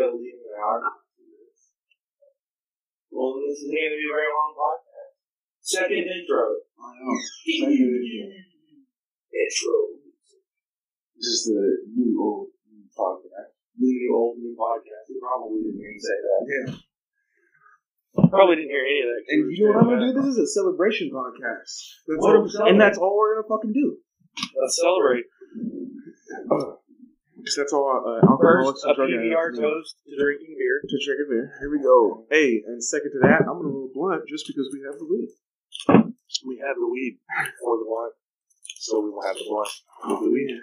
gotta leave in an hour. Well, this is going to be a very long podcast. Second intro. I know. Second intro. Intro. This is the new old new podcast. New, new, old, new podcast. You probably didn't hear me say that. Yeah. Probably didn't hear any of that. And you know what I'm gonna do? This is a celebration podcast. That's What all, are we and that's all we're gonna fucking do. Let's celebrate. Because that's all uh, First, alcoholics a and drug PBR addicts need toast to drinking beer. to drink a beer. Here we go. Hey, and second to that, I'm gonna roll blunt just because we have the weed. We have the weed for the blunt, so we will have the blunt. With the weed.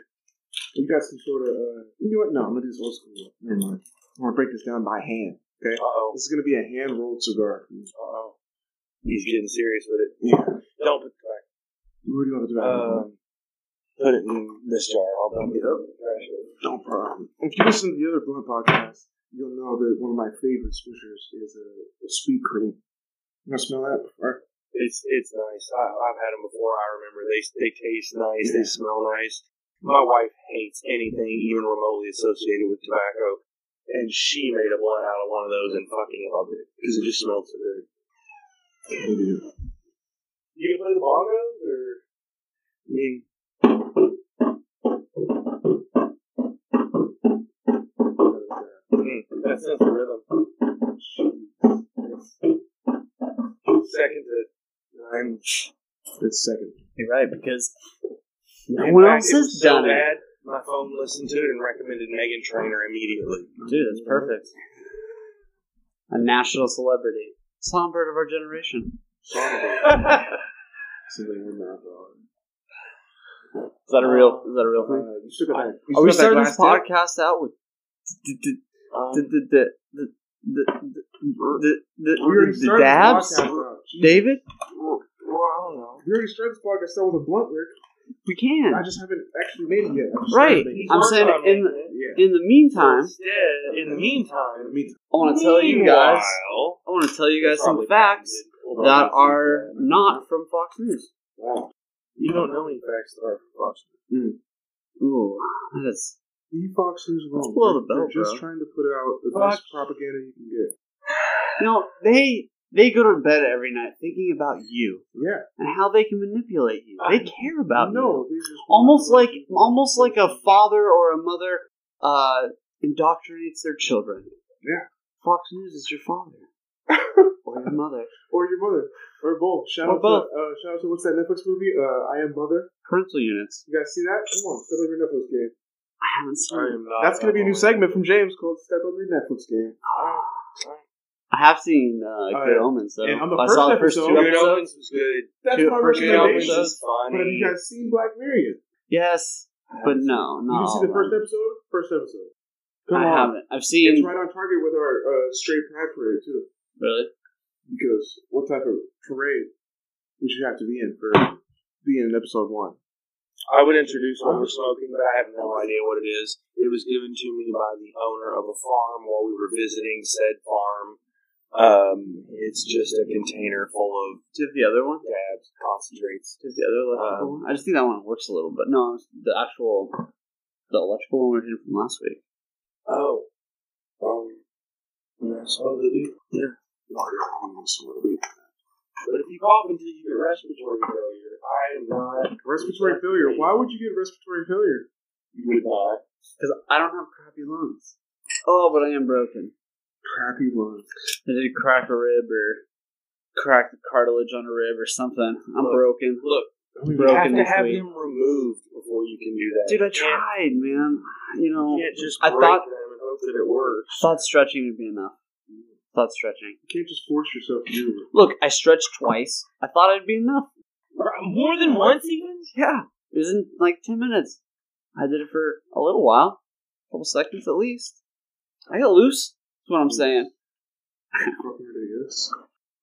We got some sort of. Uh, you know what? No, I'm gonna do this old school. Never mind. I'm gonna break this down by hand. Okay. Uh oh. This is gonna be a hand rolled cigar. Uh oh. He's getting serious with it. Yeah. Don't put it back. What do you want to do? Um, put it in this jar. I'll dump it up. in the trash can. No problem. If you listen to the other Blunt podcast, you'll know that one of my favorite swishers is a, a sweet cream. You want to smell that? Or, It's it's nice. I, I've had them before. I remember they they taste nice. They smell nice. My wife hates anything even remotely associated with tobacco, and she made a blunt out of one of those and fucking loved it because it just smelled so good. You can play the bongos, or I mean, mm, that sense of rhythm. Second to nine. It's second. You're right because no In one fact, else it has was so done it. bad, my phone listened to it and recommended Meghan Trainor immediately. Dude, that's perfect. A national celebrity, songbird of our generation. So they were not wrong. Is that a real? Is that a real thing? Uh, you still got that. you Are we got starting that this glass podcast out with d- d- Um, d- d- d- d- d- d- d- dip? d- We already the started dabs? podcast out. Jesus. David, well, I don't know. We already started this podcast out with a blunt, Rick. we can. I just haven't actually made it yet. I just Right. started making I'm saying in the, it. it. Yeah. in the meantime, Instead, in the meantime, I want to tell you guys. meanwhile- I want to tell you guys some Probably facts patented. that are not from Fox News. Wow. You don't know any facts that are from Fox News. Ooh, that is You Fox News alone. Below the They're just bro. trying to put out the Fox- best propaganda you can get. No, they they go to bed every night thinking about you Yeah. and how they can manipulate you. They care about no, you. they just Almost like almost like a father or a mother uh, indoctrinates their children. Yeah. Fox News is your father or your mother. or your mother, or both. Shout Or out both. to uh, shout out to what's that Netflix movie? Uh, I Am Mother. Parental units. You guys see that? Come on, step up your Netflix game. I haven't seen. I it. am not. That's gonna be a new on- segment from James called "Step Up Your Netflix Game." I have seen uh, Good yeah. Omens though. And on the I first saw the first episode- two Good episodes. Omens was good. That's Two- my first two Good Omens recommendation. funny. But have you guys seen Black Mirror? Yes, but no, You no. didn't see the first episode? First episode. Come I on. haven't. I've seen. It's right on target with our uh, straight pride parade too. Really? Because what type of parade would you have to be in for being in episode one? I would introduce what we're smoking, but I have no idea what it is. It was given to me by the owner of a farm while we were visiting said farm. Um, it's just a container full of Do the other one? dabs, concentrates. Do the other electrical Um, one? I just think that one works a little bit. No, it's the actual, the electrical one we did from last week. Oh. Um, that's all they do. Yeah. But if you cough until you get respiratory failure, I am not. Respiratory failure. Why would you get respiratory failure? You would not. Because I don't have crappy lungs. Oh, but I am broken. Crappy lungs. I did crack a rib or crack the cartilage on a rib or something. I'm Look. broken. Look, I mean, you Broken have to have week. them removed before you can do that. Dude, I tried, man. You know, You can't just I break thought- them and hope that it works. thought stretching would be enough. Thought stretching. you can't just force yourself to do it. Look, I stretched twice. I thought it'd be enough. More than once, even? Yeah, it was in like ten minutes. I did it for a little while, a couple seconds at least. I got loose. That's what I'm saying. Fucking ridiculous.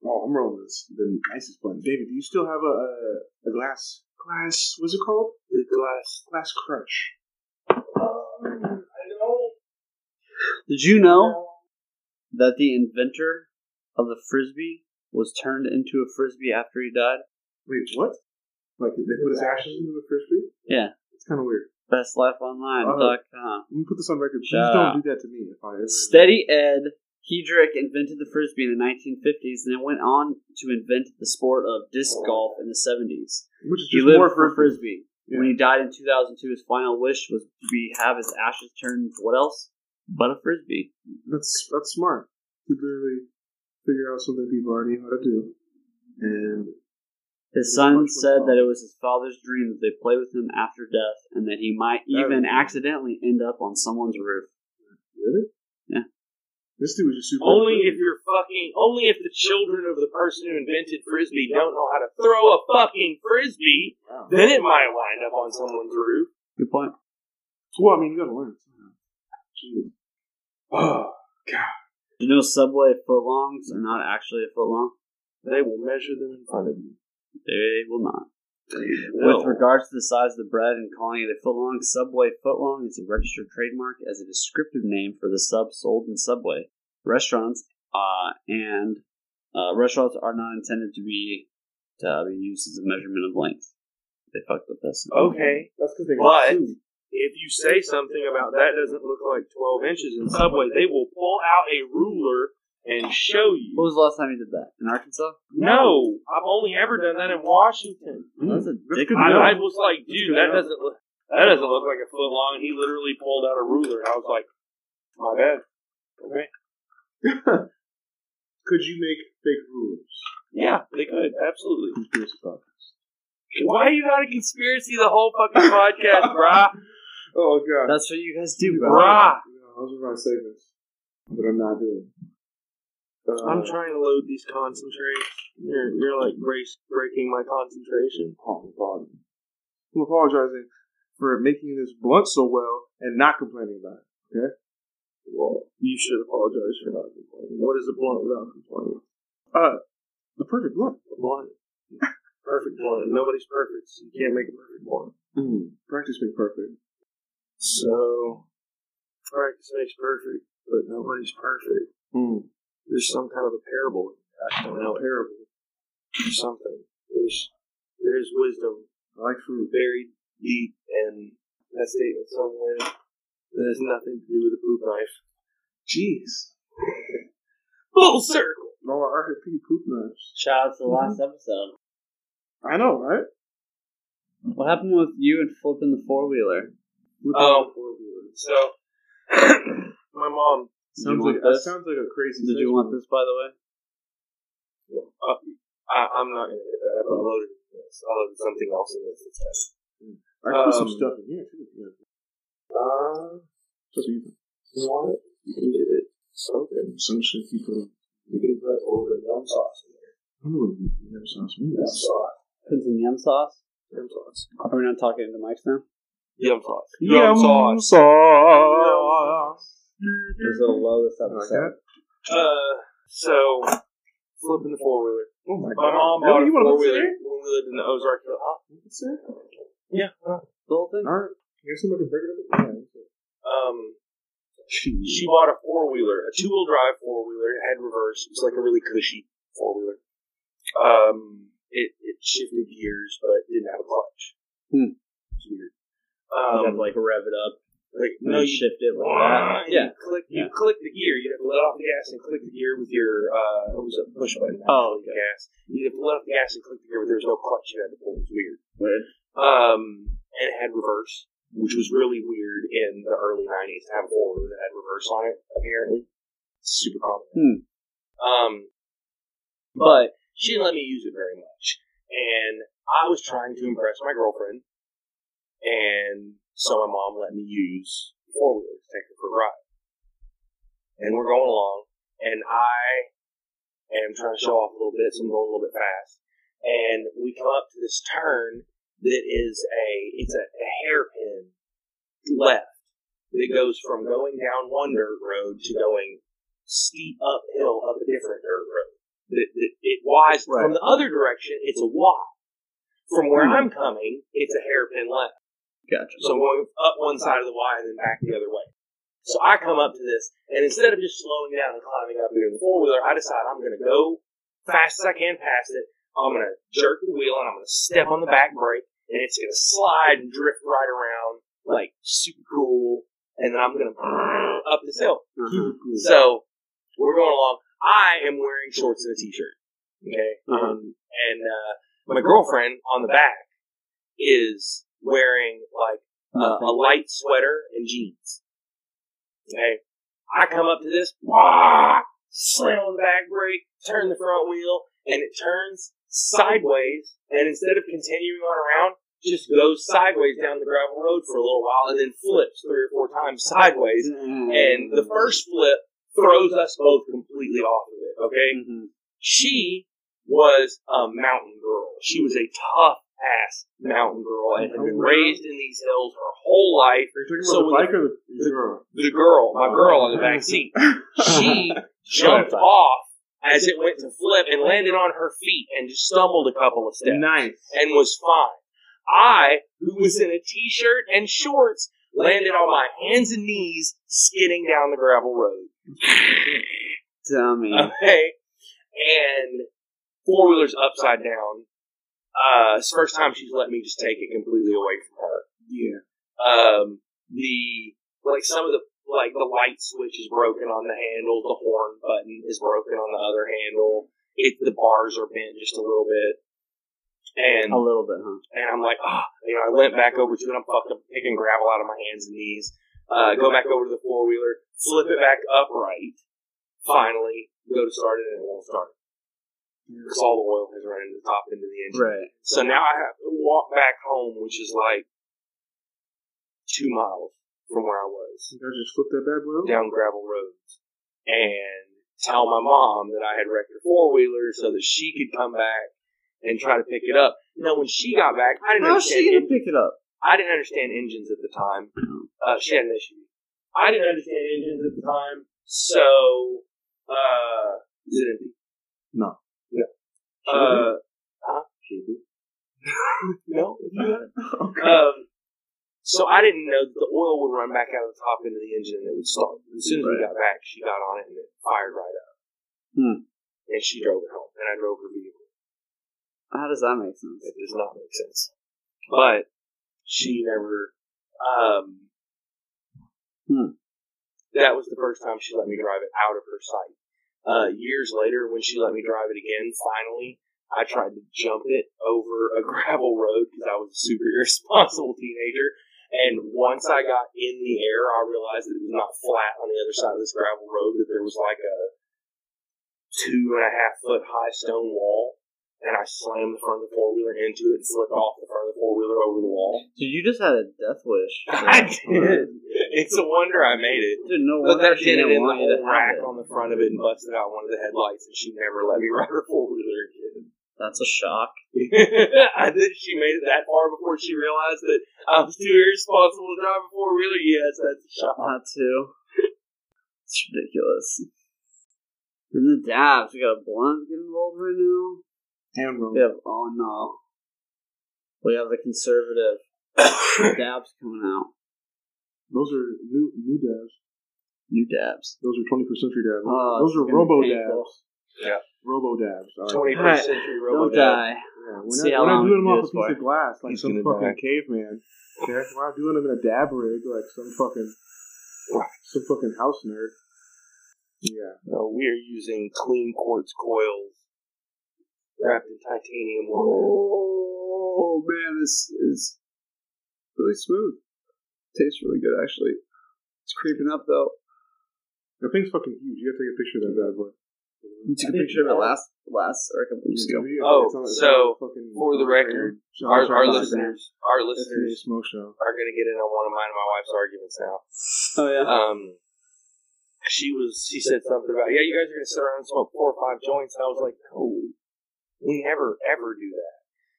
Oh, I'm rolling this. The nicest blunt. David, do you still have a, a, a glass? Glass. What's it called? The glass. Glass crutch. Um, I don't. Did you know that the inventor of the frisbee was turned into a frisbee after he died? Wait, what? Like they put his ashes into a frisbee? Yeah. It's kind of weird. bestlifeonline.com. Let me put this on record. Please don't do that to me if I ever. Steady Ed Headrick invented the frisbee in the 1950s and then went on to invent the sport of disc golf in the 70s. Which is He just lived more for frisbee. frisbee. When he died in 2002, his final wish was to be have his ashes turned into what else? But a frisbee. That's that's smart. To literally figure out something people already know how to do, and His son said that it was his father's dream that they play with him after death, and that he might That even is- accidentally end up on someone's roof. really, Yeah. this dude was just super. Only if you're fucking. Only if the children of the person who invented frisbee don't know how to throw a fucking frisbee, Wow. then it might wind up on someone's roof. Good point. Well, I mean, you gotta learn. Somehow. Jeez. Oh, You know, Subway footlongs are not actually a footlong. They will measure them in front of you. They will not. No. With regards to the size of the bread and calling it a footlong, Subway footlong is a registered trademark as a descriptive name for the sub sold in Subway restaurants, uh, and uh, restaurants are not intended to be to be used as a measurement of length. They fucked with this. Okay, that's because they But- got sued. If you say something about that doesn't look like 12 inches in Subway, they will pull out a ruler and show When you. was the last time you did that? In Arkansas? No, I've only ever done that in Washington. That's a hmm. dick good to move. know. I, I was like, dude, that doesn't look that doesn't look like a foot long. He literally pulled out a ruler, and I was like, my bad. Okay. Could you make fake rulers? Yeah, they could absolutely. Conspiracy thoughts. Why you got a conspiracy the whole fucking podcast, brah? Oh god. That's what you guys do, bro. Bruh. No, those are my segments, but I'm not doing. Uh, I'm trying to load these concentrates. You're you're like brace, breaking my concentration. Oh, God. I'm apologizing for making this blunt so well and not complaining about it. Okay. Well, you should apologize for not complaining. What is a blunt without complaining? Uh, the perfect blunt. A blunt. Perfect blunt. Nobody's perfect. So you can't make a perfect blunt. Mm. Practice makes perfect. So, practice makes perfect, but nobody's perfect. Mm. There's some kind of a parable. I don't know. Parable. Or something. There's there's wisdom I like fruit. buried deep and that statement somewhere that has nothing to do with a poop knife. Jeez. Full circle. No, RIP poop knives. Shout out to the last episode. I know, right? What happened with you and flipping the four wheeler? With Oh. So, my mom, Sounds want like, that this? sounds like a crazy Did you want this, by the way? uh, I, I'm not going to hit that. I loaded this. I loaded something else in this instead. I can put some Um, stuff in here, too. Yeah. Uh, Just you want it? You can get it. Something. Some shit you put. You can put a little bit yum sauce in there. I don't know what yam sauce Yum sauce. Put some yum sauce. Yum sauce. Are we not talking into mics now? Yum sauce. Yum sauce. There's a low this I like episode. Uh, so, flipping the four wheeler. Oh my, My god. mom Really? bought a you want to four put wheeler when we lived in the Ozark Hill. Huh? in? It? Yeah. huh. The whole thing? Alright. Here's somebody break it up. Yeah. that's. Um, she bought a four wheeler, a two wheel drive four wheeler. It had reverse. It was like a really cushy four wheeler. Um, it, it shifted gears, but didn't have a clutch. Hmm. It's weird. You have Um, to like rev it up. like No, you shift it like that. Yeah. You click, you Yeah. click the gear. You have to let off the gas and click the gear with your, uh, it was a push button. Oh, actually, gas. You have to let off the gas and click the gear, but there's no clutch you had to pull. It was weird. Weird. Um, and it had reverse, which was really weird in the early 90s to have a four that had reverse on it, apparently. Super common. Hmm. Um, but she didn't let me use it very much. And I was trying to impress my girlfriend. And so my mom let me use the four wheeler to take her for a ride. And we're going along, and I am trying to show off a little bit, so I'm going a little bit fast. And we come up to this turn that is a it's a, a hairpin left that goes from going down one dirt road to going steep uphill up a different dirt road. That, that it wise from the other direction, it's a Y. From where hmm. I'm coming, it's a hairpin left. Gotcha. So I'm going up one side of the Y and then back the other way. So I come up to this, and instead of just slowing down and climbing up here in the four wheeler, I decide I'm going to go fast as I can past it. I'm going to jerk the wheel and I'm going to step on the back brake, and it's going to slide and drift right around like super cool, and then I'm gonna up this hill. Uh-huh. So we're going along. I am wearing shorts and a t-shirt. Okay, Uh-huh. and, and uh, my girlfriend on the back is wearing like uh, a light sweater and jeans. Okay, I come up to this, wah, slam on the back brake, turn the front wheel, and it turns sideways. And instead of continuing on around, just goes sideways down the gravel road for a little while, and then flips three or four times sideways. And the first flip throws us both completely off of it. Okay, Mhm. she was a mountain girl. She was a tough ass mountain girl and had been raised in these hills her whole life. Are you talking So the bike the, the girl? The girl, my girl on the back seat, she jumped off as it went to flip and landed on her feet and just stumbled a couple of steps Nice. and was fine. I, who was in a t-shirt and shorts, landed on my hands and knees skidding down the gravel road. Dummy. Okay. And four wheelers upside down. Uh, it's the first time she's let me just take it completely away from her. Yeah. Um, the like some of the like the light switch is broken on the handle, the horn button is broken on the other handle. It the bars are bent just a little bit, and A little bit, huh? and I'm like, oh, you know, I went back over to it. I'm fucking picking gravel out of my hands and knees. Uh, go back over to the four wheeler, flip it back upright. Finally, go to start it and it won't start because all the oil has run into the top into the engine. Right. So now I have to walk back home, which is like two miles from where I was You guys just flipped that bad boy down gravel roads and tell my mom that I had wrecked her four wheeler so that she could come back and try to pick it up. Now, when she got back, I didn't understand. she gonna pick it up? I didn't understand engines at the time. Uh, she had an issue. I didn't understand engines at the time, so uh, is it empty? No. Uh, huh? no. okay. Um, so I didn't know that the oil would run back out of the top into the engine and it would start. As soon as we got back, she got on it and it fired right up. Hmm. And she drove it home, and I drove her vehicle. How does that make sense? It does not make sense. But she never. Um, Hmm. That was the first time she let me drive it out of her sight. Uh, years later, when she let me drive it again, finally, I tried to jump it over a gravel road because I was a super irresponsible teenager. And once I got in the air, I realized that it was not flat on the other side of this gravel road, that there was like a two and a half foot high stone wall. And I slammed the front of the four wheeler into it and flipped off the front of the four wheeler over the wall. Dude, you just had a death wish. I did. It's a wonder I made it. Dude, no But that she did it didn't in the whole rack on the front of it and busted out one of the headlights, and she never let me ride her four wheeler again. That's a shock. I think she made it that far before she realized that I was too irresponsible to drive a four wheeler. Yes, that's a shock. That too. It's ridiculous. And the dabs, we got a blunt getting rolled right now. Hand roll. We have oh no. We have the conservative dabs coming out. Those are new new dabs. New dabs. Those are 21st century dabs. Oh, Those are gonna be robo dabs. Yeah. Robo dabs. All right. Twenty Alright, first century robo Don't die. Yeah, we're See not, how we're not doing them off a piece for. of glass like He's some fucking die. caveman. Okay, we're not doing them in a dab rig like some fucking some fucking house nerd. Yeah, No, we are using clean quartz coils wrapped in titanium wire. Oh man, this is really smooth. Tastes really good actually. It's creeping up though. the thing's fucking huge. You gotta take a picture of that bad boy. We took a picture of it last last or a couple weeks ago. Oh, it's so, on fucking- For the record, Shout our, our listeners, our listeners Smoke Show. are going to get in on one of mine and my wife's arguments now. Oh yeah. Um, she was, she said something about, yeah, you guys are going to sit around and smoke four or five joints. And I was like, no, we never ever do that.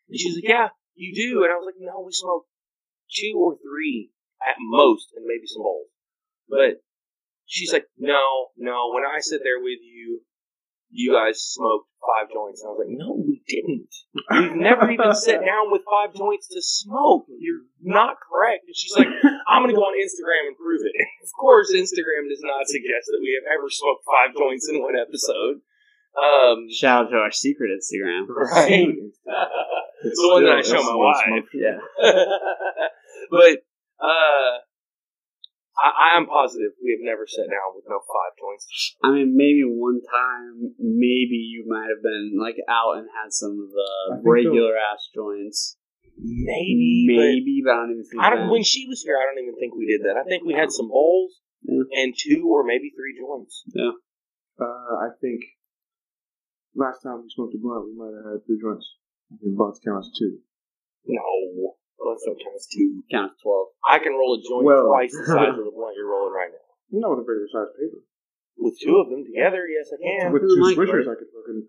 And she's like, yeah, you do. And I was like, no, we smoke two or three at most, and maybe some bowls. But she's like, no, no. When I sit there with you, you guys smoked five joints. And I was like, no, we didn't. We've never even sat down with five joints to smoke. You're not correct. And she's like, I'm going to go on Instagram and prove it. Of course, Instagram does not suggest that we have ever smoked five joints in one episode. Um, Shout out to our secret Instagram. Right. It's the one that I show my it's wife. Yeah. but Uh, I, I'm positive we have never sat down with no five joints. I mean, maybe one time, maybe you might have been like out and had some of the think so. regular ass joints. Maybe, maybe, but I don't even think. I don't, when she was here, I don't even think we did that. I think we had some bowls Yeah. and two or maybe three joints. Uh, I think last time we smoked a blunt, we might have had three joints. I think blunts count as two. No, well, sometimes two. Count to twelve. I can roll a joint Well- twice the size of the blunt you're rolling right now. Not with a regular size paper. With two of them together, yes, I can. With two mic, swishers, I could fucking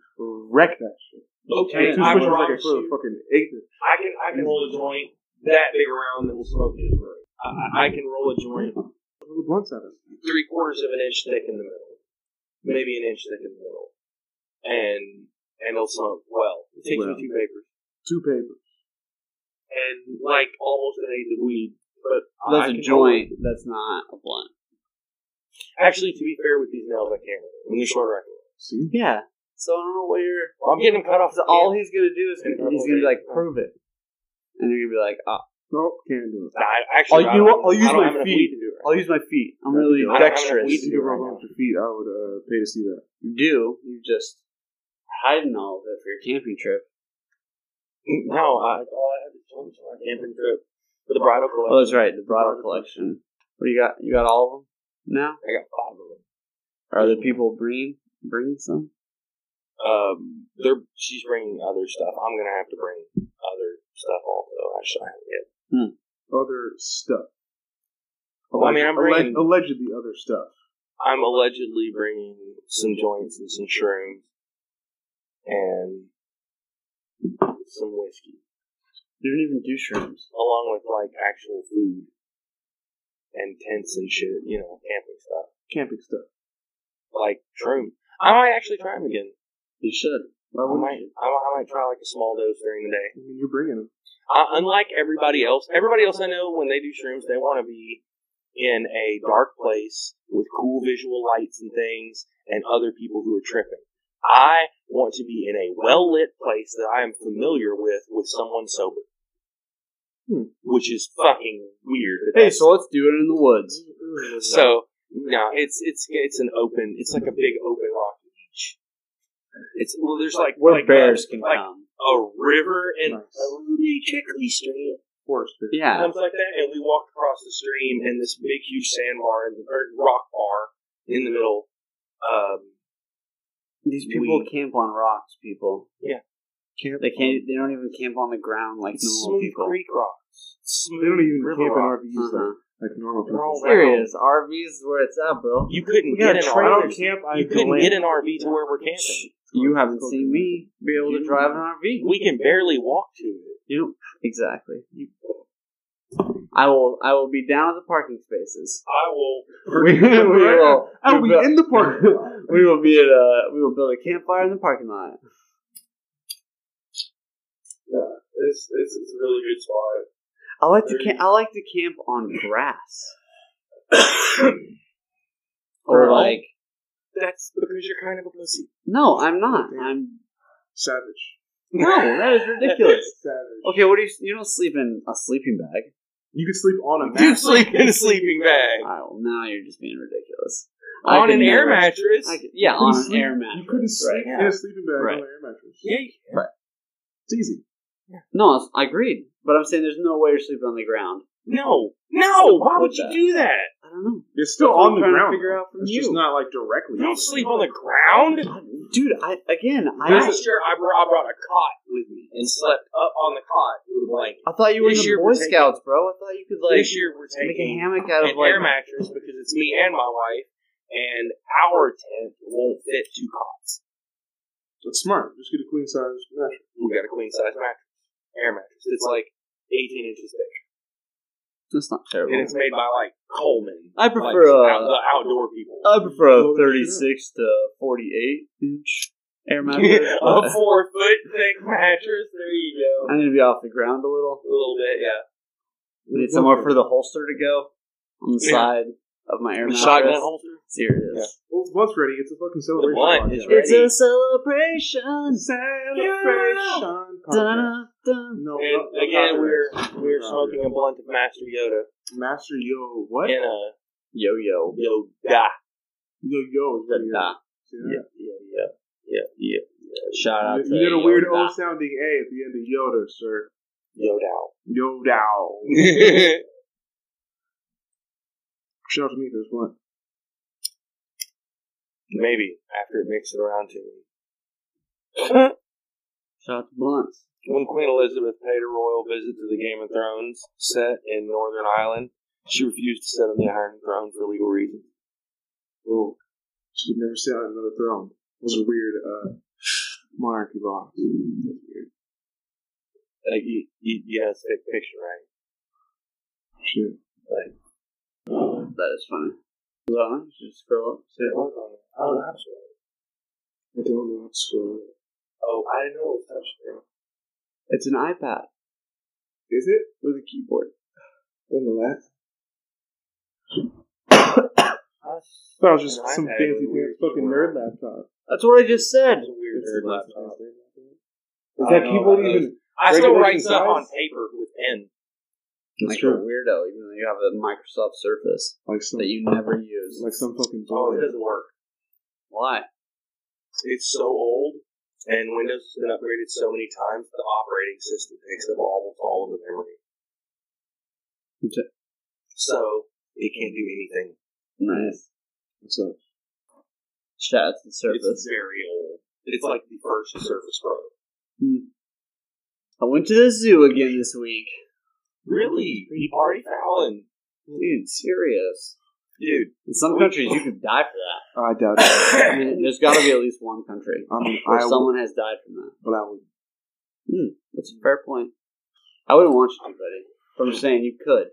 wreck that shit. Okay, two I swishers, I promise could you. fucking eight. I can I can roll a joint that big around that will smoke just right. I, I can roll a joint What are the blunts at it? three quarters of an inch thick in the middle, maybe an inch thick in the middle, and and it'll smoke well. It takes Well. me two papers Two papers. and like almost an eighth of weed, but That's a can roll it. joint. That's not a blunt. Actually, to be fair with these nails, I can't. roll it. In the short record, See? Yeah. So I don't know what you're. I'm getting cut off. So all he's gonna do is In a he's gonna be like, prove it, and you're gonna be like, oh, Nope, can't do it. Nah, I- actually, I'll- you know what? I'll use I my feet. weed to do it. I'll use my feet. I'm really. I don't have enough dexterous. weed to If do you it right roll now. off your feet, I would uh, pay to see that. You do. You just hiding all of it for your camping trip. No, I, all I have is joints for my camping trip for the bridal collection. Oh, that's right. The bridal collection. What do you got? You got all of them now? I got five of them. Are the people bringing bringing some? Um, they're she's bringing other stuff. I'm gonna have to bring other stuff also. Actually, I haven't yet. Other stuff. Well, I mean, I'm Alleg- bringing- allegedly other stuff. I'm allegedly bringing some joints and some shrooms and some whiskey, You don't even do shrooms. along with like actual food and tents and shit. You know, camping stuff Camping stuff. like shrooms. I might actually try them again. You should. I might, you? I I might try like a small dose during the day. I mean, you're bringing them. Uh, unlike everybody else, everybody else I know when they do shrooms, they want to be in a dark place with cool visual lights and things, and other people who are tripping. I want to be in a well lit place that I am familiar with with someone sober, Hmm. which is fucking weird. Hey, so let's do it in the woods. so no, it's it's it's an open. It's like a big open rocky beach. It's well, there's like Where like bears a, can like come. a river and Nice. a little bitty trickly stream Forest Fair. Yeah. comes like that, and we walked across the stream and this big, huge sandbar and or rock bar in the middle. Um, These people We- camp on rocks, people. Yeah. Camp. They can't they don't even camp on the ground like normal smooth people. creek rocks. Smooth They don't even river camp in. RVs Uh-huh. like, like normal They're all people. Serious. RVs is where it's at, bro. You couldn't We get a an trailer. RV. camp. I You couldn't go get an RV to where we're camping. You haven't seen me be able to drive an RV. We can barely walk to it. You know, exactly. I will. I will be down at the parking spaces. I will. We, we will. I'll we be in the park. we will be at a. We will build a campfire in the parking lot. It's, it's, it's a really good spot. I like to. Camp, I like to camp on grass. Or Well, like, That's because you're kind of a pussy. no, I'm not. I'm Savage. no. That is ridiculous. Savage. Okay, what do you? You don't sleep in a sleeping bag. You could sleep on a mat. You sleep in a sleeping bag. Oh, now you're just being ridiculous. I On an air never- mattress. Could- yeah, on an sleep- air mattress. You couldn't sleep right? in a sleeping bag Right. on an air mattress. Yeah, you can. It's easy. No, I agreed. But I'm saying there's no way you're sleeping on the ground. No. No. Why would you that. do that? I don't know. It's still That's what on I'm the trying to ground. figure out from it's you. just not like directly. You on don't the sleep ground. on the ground. Dude, I again, I Last year, I brought, I brought a cot with me and slept up on the cot with a blanket. I thought you were in This the year Boy we're taking- Scouts, bro. I thought you could like this year, we're make a taking hammock out an of like air mattress because it's me and my wife, and our tent won't fit two cots. It's smart. Just get a queen size mattress. We got a queen size mattress, air mattress. It's like 18 inches thick, That's not terrible. and it's made by like Coleman. I like, prefer, uh, out- the outdoor people. I prefer a 36 to 48 inch air mattress. a four foot thick mattress. There you go. I need to be off the ground a little. A little bit, yeah. I need somewhere for the holster to go on the Yeah. side of my air The mattress. shotgun holster. Serious. Well, the blunt's ready. It's a fucking The celebration. blunt podcast. is ready. It's a celebration. celebration Dun, dun. No, And no, again, we're we're smoking a blunt of Master Yoda Master Yo. What? in a Yo yo. Yoda. Yo Yo. Da, weird. da. Yeah, yeah, yeah, yeah, yeah. Shout out You, to you get a weird Yoda. old sounding A at the end of Yoda, sir. Yoda. Yoda. Shout out to me for this one. Maybe after it makes it around to me. Shout out to Blunts. When Queen Elizabeth paid a royal visit to the Game of Thrones set in Northern Ireland, she refused to sit on the Iron Throne for legal reasons. Oh, she could never sit on another throne. It was a weird uh, monarchy boss. That's weird. Like you, you, you take a picture, right? Shit. That is funny. So, just scroll up. Say, hold on. Oh, that's right. I don't know how to scroll. Oh, I didn't know it was touchscreen. It's an iPad Is it? with a keyboard. On the left? That That was just some fancy pants fucking nerd laptop. That's what I just said. That's a weird It's nerd a laptop. Is I that keyboard even? I still write Regulation stuff on paper with pen. That's like a true. weirdo, even though you have a Microsoft Surface Like some, that you never use. like some fucking Oh, it doesn't work. Why? It's so old, and Windows has been upgraded so many times, the operating system takes up almost all of the memory. Okay. So, it can't do anything. Nice. What's up? Shout out to the It's very old. It's like the first Surface Pro. Hmm. I went to the zoo again this week. Really? You party fouling? Dude, serious. Dude. In some countries, you could die for that. I doubt it. I mean, there's got to be at least one country I mean, where I would, someone has died from that. but I would. That's a fair point. I wouldn't want you to, buddy. But I'm just saying you could.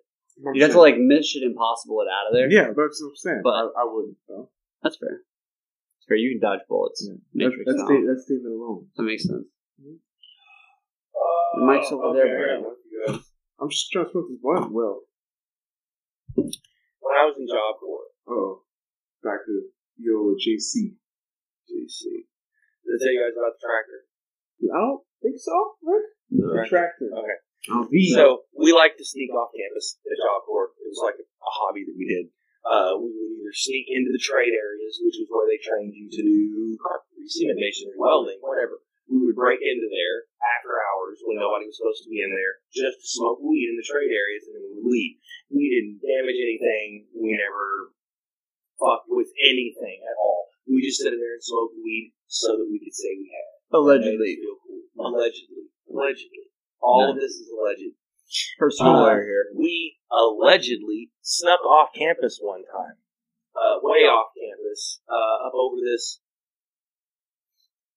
You'd have to like Mission Impossible it out of there. Yeah, that's what I'm saying. But- I, I wouldn't. Though. That's fair. That's fair. You can dodge bullets. Yeah. That, Matrix that's, style. sta- that's statement alone. That makes sense. Uh, Mike's over there, okay. bro. I'm just trying to smoke this blunt. Well, When I was in Job Corps, oh, back to yo JC. GC. Did I tell you guys about the tractor? I don't think so, Rick. Right. Tractor. Okay. I'll be. So we like to sneak off campus at Job Corps. It was like a hobby that we did. Uh, we would either sneak into the trade areas, which is where they trained you to do carpentry, cement masonry, welding, whatever. We would break into there after hours when nobody was supposed to be in there just to smoke weed in the trade areas and then we would leave. We didn't damage anything. We never fucked with anything at all. We just sat in there and smoked weed so that we could say we had. allegedly. Feel cool. Allegedly. Allegedly. All of this is alleged. Personal Uh, here. We allegedly snuck off campus one time. Uh, way off campus. Uh, up over this.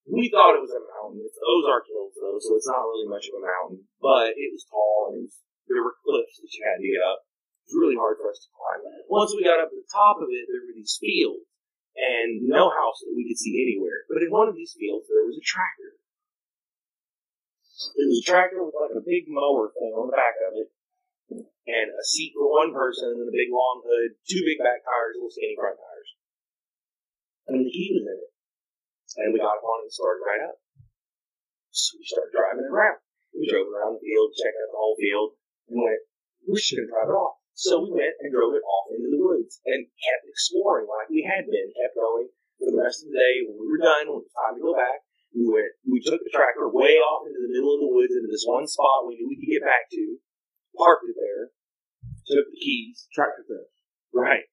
We thought it was a mountain. It's Ozark Hills, though, so it's not really much of a mountain. But it was tall, and there were cliffs that you had to get up. It was really hard for us to climb. Once we got up to the top of it, there were these fields, and no house that we could see anywhere. But in one of these fields, there was a tractor. It was a tractor with like a big mower thing on the back of it, and a seat for one person, and a big long hood, two big back tires, little skinny front tires. And the key was in it. And we got it and started right up. So we started driving around. We drove around the field, checked out the whole field, and went, going to drive it off. So we went and drove it off into the woods and kept exploring like we had been, kept going for the rest of the day. When we were done, when it was time to go back, we went, we took the tractor way off into the middle of the woods into this one spot we knew we could get back to, parked it there, took the keys, Tractor theft. right,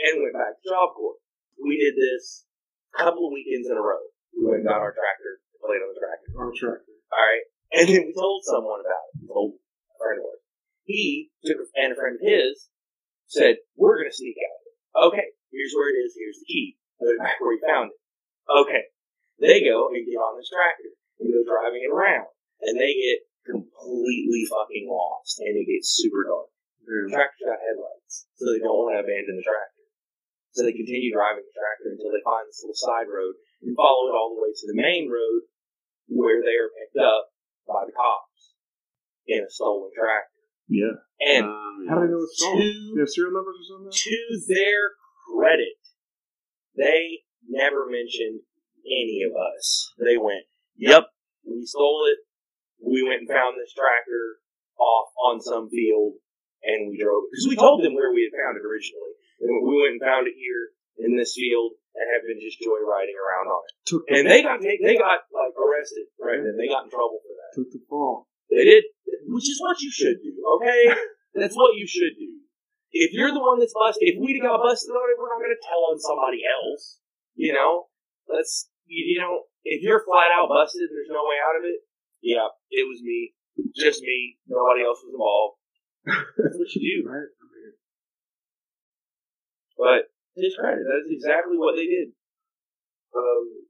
and went back to Job Corps. We did this a couple of weekends in a row. We went and got our tractor, played on the tractor. On tractor. All right. And then we told someone about it. We told a friend of ours. He took a, and a friend of his said, We're going to sneak out. Okay, here's where it is. Here's the key. Put it back where you found it. Okay. They go and get on this tractor and go driving it around. And they get completely fucking lost. And it gets super dark. The tractor's got headlights, so they don't want to abandon the tractor. So they continue driving the tractor until they find this little side road and follow it all the way to the main road where they are picked up by the cops in a stolen tractor. Yeah. And Um, How do they know it's stolen? to, They have serial numbers or something? to their credit, they never mentioned any of us. They went, Yep, we stole it. we went and found this tractor off on some field, and we drove it because we told them where we had found it originally, and we went and found it here in this field and have been just joyriding around on it. And they got they got like arrested right then. They got in trouble for that. took the fall. They did, which is what you should do. Okay, that's what you should do. If you're the one that's busted, if we'd got busted on it, we're not going to tell on somebody else. You know, let's you, you know if you're flat out busted, there's no way out of it. Yeah, it was me, just me. Nobody else was involved. That's what you do. Right? But just credit, that's exactly what they did. Um,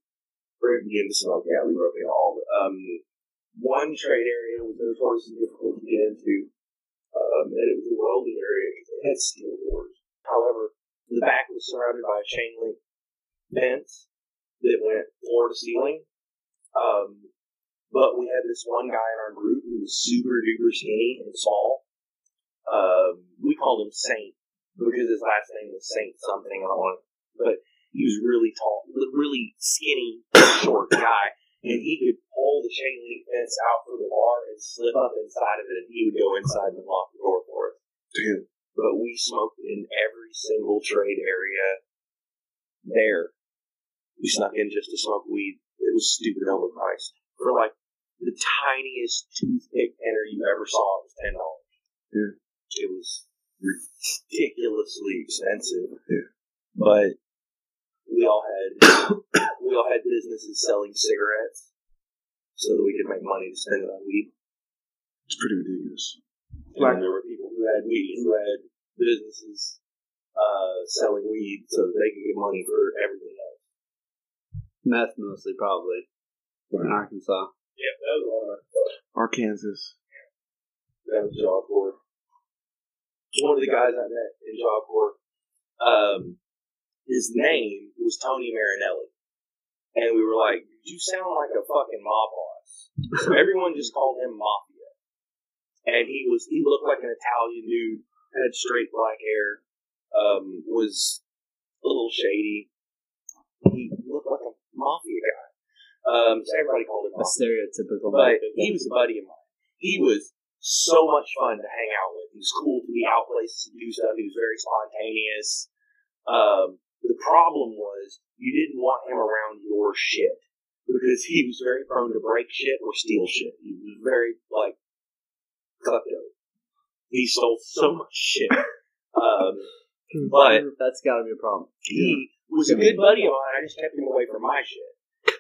to get into some, yeah, we broke it all. Um, one trade area was notoriously difficult to get into, um, and it was a welding area because they had steel doors. However, the back was surrounded by a chain link fence that went floor to ceiling. Um, but we had this one guy in our group who was super duper skinny and small. Um, we called him Saint because his last name was Saint something. I don't but he was really tall, really skinny, short guy, and he could pull the chain link fence out for the bar and slip up inside of it, and he would go inside and lock the door for us. Damn. But we smoked in every single trade area there. We snuck in just to smoke weed. It was stupid overpriced for like the tiniest toothpick thinner you ever saw. It was ten dollars. Yeah. It was ridiculously expensive. Yeah. But we all had we all had businesses selling cigarettes so that we could make money to spend it on weed. It's pretty ridiculous. And then there were people who had weed who had businesses uh, selling weed so that they could get money for everything else. Meth mostly, probably. In Arkansas. Yeah, that was one of Arkansas. That was Job Corps. One of the guys I met in Job Corps, um, his name was Tony Marinelli. And we were like, you sound like a fucking mob boss. So everyone just called him Mafia. And he was, he looked like an Italian dude, had straight black hair, um, was a little shady. He looked like a mafia guy. Um, so everybody called him A stereotypical But he was a buddy of mine. He was so much fun to hang out with. He was cool to be out places and do stuff. He was very spontaneous. Um, the problem was you didn't want him around your shit because he was very prone to break shit or steal shit. He was very like klepto. He stole so much shit. Um, but That's got to be a problem. he was a good buddy of mine. I just kept him away from my shit.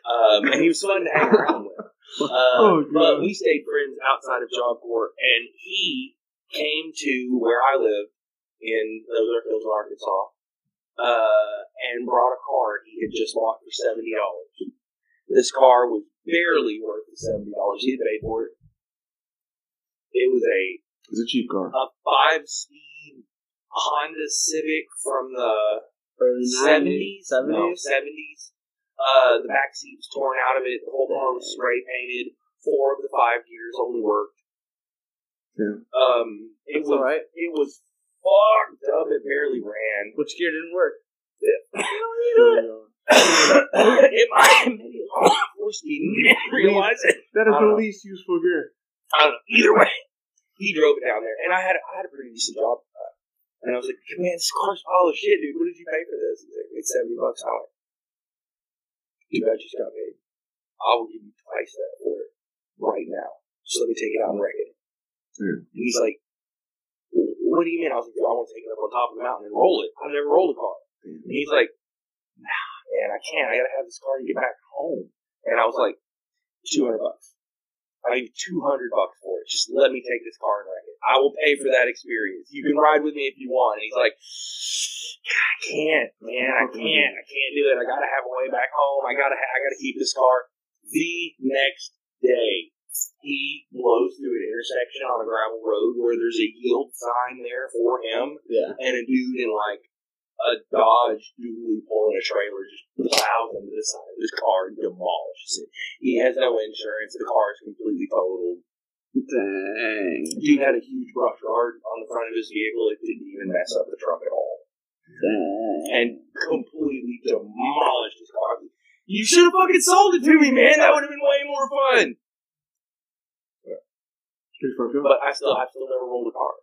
Um, and he was fun to hang around with. Uh, Oh, but we stayed friends outside of Job Corps, and he came to where I live in Ozark Hills, in Arkansas, uh, and brought a car he had just bought for seventy dollars. This car was barely worth the seventy dollars he had paid for it. It was a It's a cheap car. a five speed Honda Civic from the Early seventies, 70s? no seventies. Uh, the back seat was torn out of it. The whole car was spray painted. Four of the five gears only worked. Yeah. Um, it That's was alright. it was fucked up. It barely ran. Which gear didn't work? it might have been four speed. and we didn't realize it. That is the know. least useful gear. I don't know. Either way, he drove it down there, and I had I had a pretty decent job. And I was like, "Man, this car's pile of shit, dude. What did you pay for this?" He's like, "It's seventy bucks." I went, "Dude, I just got paid. I will give you twice that for it right now. Just let me take it out and wreck it." Yeah. And he's like, "What do you mean?" I was like, "Dude, I want to take it up on top of the mountain and roll it. I've never rolled a car." And he's like, "Nah, man, I can't. I gotta have this car to get back home." And I was like, 200 bucks. I need 200 bucks for it. Just let me take this car and wreck it. I will pay for that experience. You can ride with me if you want. And he's like, I can't, man. I can't. I can't do it. I gotta have a way back home. I gotta. Ha- I gotta keep this car. The next day, he blows through an intersection on a gravel road where there's a yield sign there for him, Yeah. and a dude in like a Dodge dually pulling a trailer just plows into the side of his car and demolishes it. He has no insurance. The car is completely totaled. Dang. Dude had a huge brush guard on the front of his vehicle. It didn't even mess up the truck at all. Dang. And completely demolished his car. You should have fucking sold it to me, man. That would have been way more fun. Pretty fucked up. But I still, I still never rolled a car.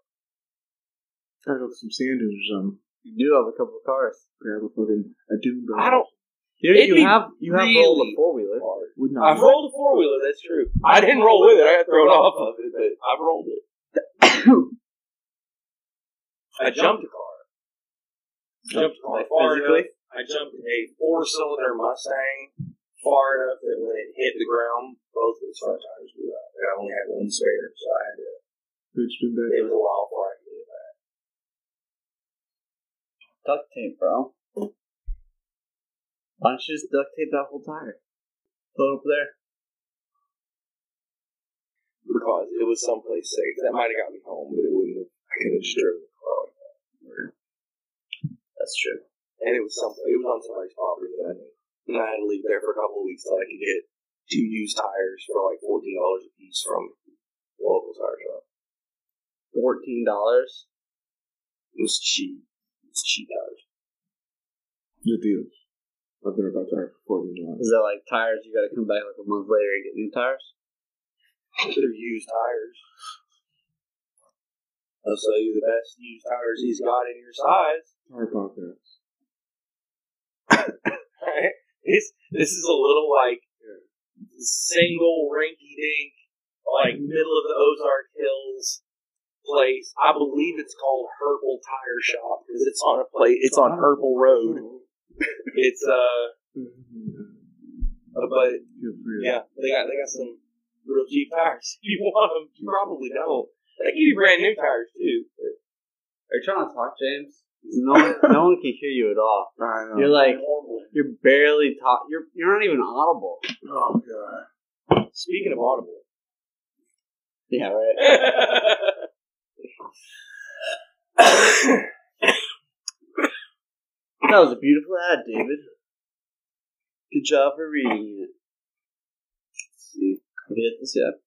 Gotta go to some sand dunes or something. You do have a couple of cars. Grab a fucking a dune buggy. I don't. You, It'd you be have you have rolled a four wheeler. Hard. Would not. I've rolled a four wheeler. That's true. I didn't roll with it. I got thrown off of it, but I've rolled it. I jumped a car. Jumped a car Like far physically? enough. I jumped a four-cylinder Mustang far enough that when it hit the ground, both of its front tires blew out. And I only had one spare, so I had to. Good spin back. It was a while before I could get it back. Duct tape, bro. Why don't you just duct tape that whole tire? Put it up there. because it was someplace safe. That might have got me home, but it wouldn't have. I could have just driven the car like that. That's true. And it was some. It was on somebody's property that I knew. And I had to leave there for a couple of weeks till I could get two used tires for like fourteen dollars a piece from local tire shop. Fourteen dollars. It was cheap. It was cheap tires. Good deals. I've been about tire for 14 dollars. Is that like tires? You got to come back like a month later and get new tires. They're used tires. I'll sell you the best used tires he's got in your size. Tire podcast. Right? This this is a little like single rinky dink, like middle of the Ozark Hills place. I believe it's called Herpel Tire Shop because it's on a place. It's on Herpel Road. It's uh, uh, but yeah, they got they got some real cheap tires. If you want them, you probably don't. They give you brand new tires too. Are you trying to talk, James? No, one, no one can hear you at all. I know. You're like you're barely talk. You're you're not even audible. oh god. Speaking of Audible. Yeah, right. That was a beautiful ad, David. Good job for reading it. Let's see, have you hit this yet?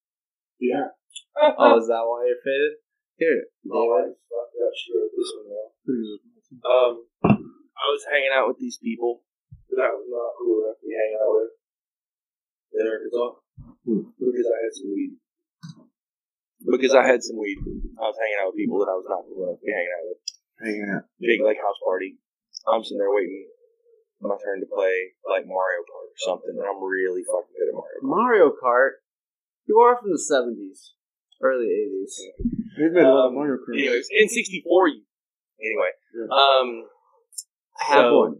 Yeah. Oh, is that why you're faded? Here, Oh, I David. fucked up screwed this one up. Pretty good. Um, I was hanging out with these people that was not cool enough to be hanging out with in Arkansas Hmm. because I had some weed. Because I had some weed, I was hanging out with people that I was not cool enough to be hanging out with. Hanging out. Big like house party. I'm sitting there waiting my turn to play like Mario Kart or something, and I'm really fucking good at Mario Kart. Mario Kart. You are from the '70s, early '80s. They've been a lot of Um, Mario Kart. Anyways, in '64, you. Anyway, Yeah. um, I have So- one.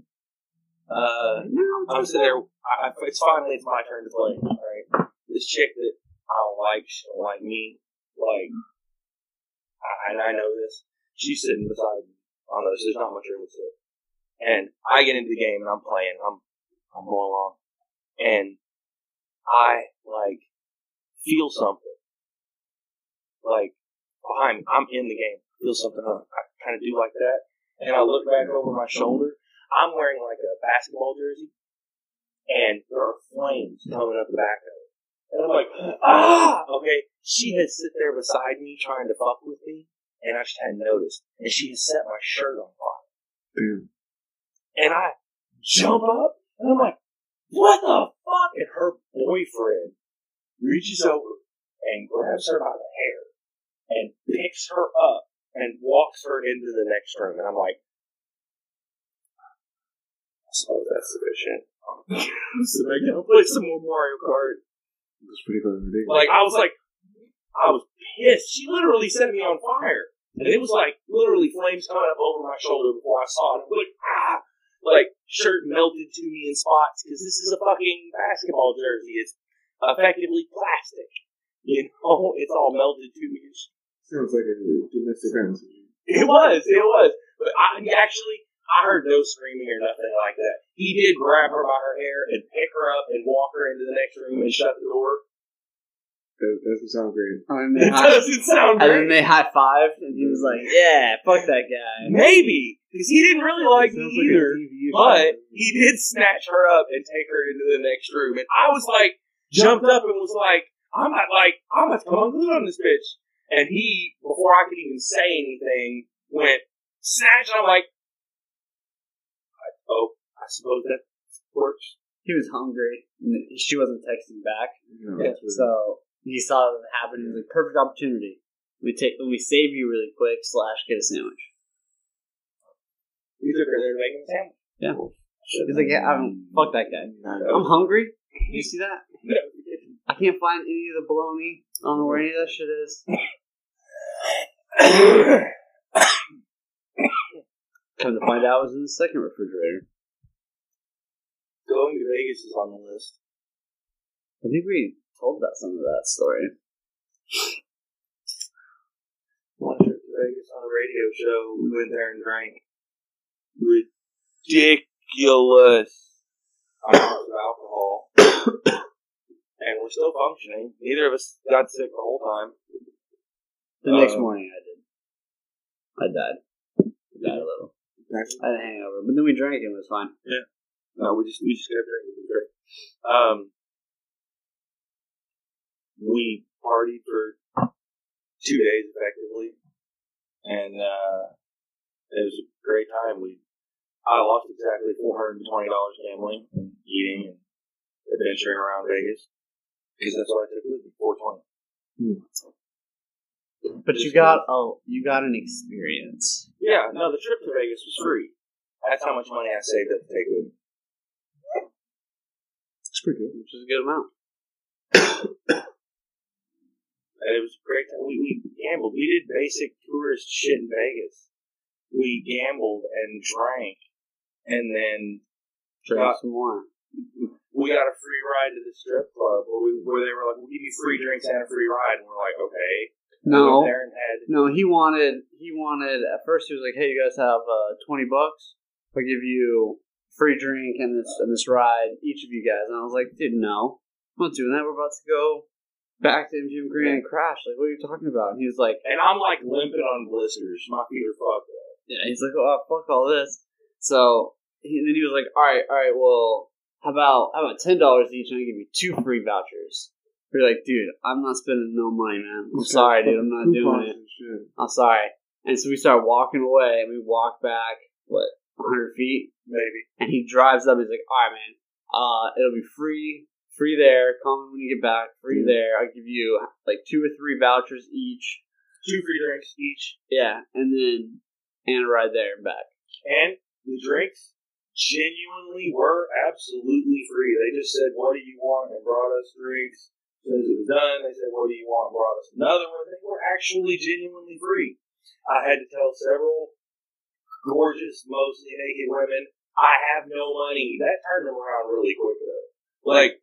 uh, No, I'm sitting there. I, I- it's finally it's my turn to play. All right, this chick that I don't like, she don't like me. Like, and I know this. She's sitting beside me on those. There's not much room to sit. And I get into the game and I'm playing. I'm I'm going along, and I like feel something. Like behind me, I'm in the game. Feel something. I kind of do like that, and I look back over my shoulder. I'm wearing like a basketball jersey, and there are flames coming up the back of. And I'm like, ah! Okay, she had sit there beside me trying to fuck with me, and I just hadn't noticed. And she had set my shirt on fire. Damn. And I jump up, and I'm like, what the fuck? And her boyfriend reaches over and grabs her by the hair and picks her up and walks her into the next room. And I'm like, so that's sufficient. so I can play some more Mario Kart. It's pretty fucking ridiculous. Like I was like, I was pissed. She literally set me on fire, and it was like literally flames coming up over my shoulder before I saw it. I'm like ah, like shirt melted to me in spots because this is a fucking basketball jersey. It's effectively plastic. You know, it's all melted to me. Sounds like a domestic violence. It was, it was. But I actually, I heard no screaming or nothing like that. He did grab her by her hair and pick her up and walk her into the next room and shut the door. That doesn't sound great. And then, It they high, doesn't sound great. and then they high fived, and he was like, "Yeah, fuck that guy." Maybe because he didn't really like me Sounds like either. But he did snatch her up and take her into the next room, and I was like, jumped up and was like, I'm not like, I'm about to come unglued on this bitch. And he, before I could even say anything, went snatch, and I'm like, I- oh, I suppose that works. He was hungry. and She wasn't texting back, No, Yeah, so He saw it happen. He was like, perfect opportunity. We take, we save you really quick. Slash, get a sandwich. You took her there to make him a sandwich. Yeah. He's like, yeah, I don't, fuck that guy. I'm hungry. You see that? I can't find any of the bologna. I don't know where any of that shit is. Come to find out, it was in the second refrigerator. Going to Vegas is on the list. I think we told that some of that story. One trip to Vegas on a radio show. We went there and drank ridiculous amounts of alcohol, and we're still functioning. Neither of us got sick the whole time. The next Uh, morning, I did. I died. I died a little. I had a hangover, but then we drank and it was fine. Yeah. No, we just we just kept drinking. It was great. Um, we partied for two days effectively, and uh, it was a great time. We I lost exactly four hundred and twenty dollars gambling and eating and adventuring around Vegas because that's what I took with me. Four twenty. But you got a you got an experience. Yeah, no, the trip to Vegas was free. That's how much money I saved up to take with me. It's pretty good. which is a good amount. And it was a great time. We, we gambled. We did basic tourist shit in Vegas. We gambled and drank, and then Drink Uh, some more. we got a free ride to the strip club where, we, where they were like, "We'll give you free drinks and a free ride." And we're like, "Okay." No, and had no. He wanted. He wanted. At first, he was like, "Hey, you guys have uh, twenty bucks. I'll give you free drink and this and this ride, each of you guys." And I was like, "Dude, no, I'm not doing that. We're about to go back to MGM Grand and crash. Like, what are you talking about?" And he was like, and I'm like limping on blisters. My feet are fucked up. Yeah, he's like, oh fuck all this. So he, then he was like, all right, all right, well, how about how about ten dollars each, and I give you two free vouchers. We're like, dude, I'm not spending no money, man. I'm sorry, dude, I'm not doing it. I'm sorry. And so we start walking away, and we walk back what 100 feet, Maybe and he drives up. He's like, all right, man, uh, it'll be free, free there. Call me when you get back. Free Yeah. there. I'll give you like two or three vouchers each. two free drinks each, Yeah, and then and a ride there and back. and the drinks genuinely were absolutely free. They just said, "What do you want?" and brought us drinks. As soon as it was done, they said, "What do you want?" brought us another one. They were actually genuinely free. I had to tell several gorgeous, mostly naked women, "I have no money." That turned them around really quick, though. Like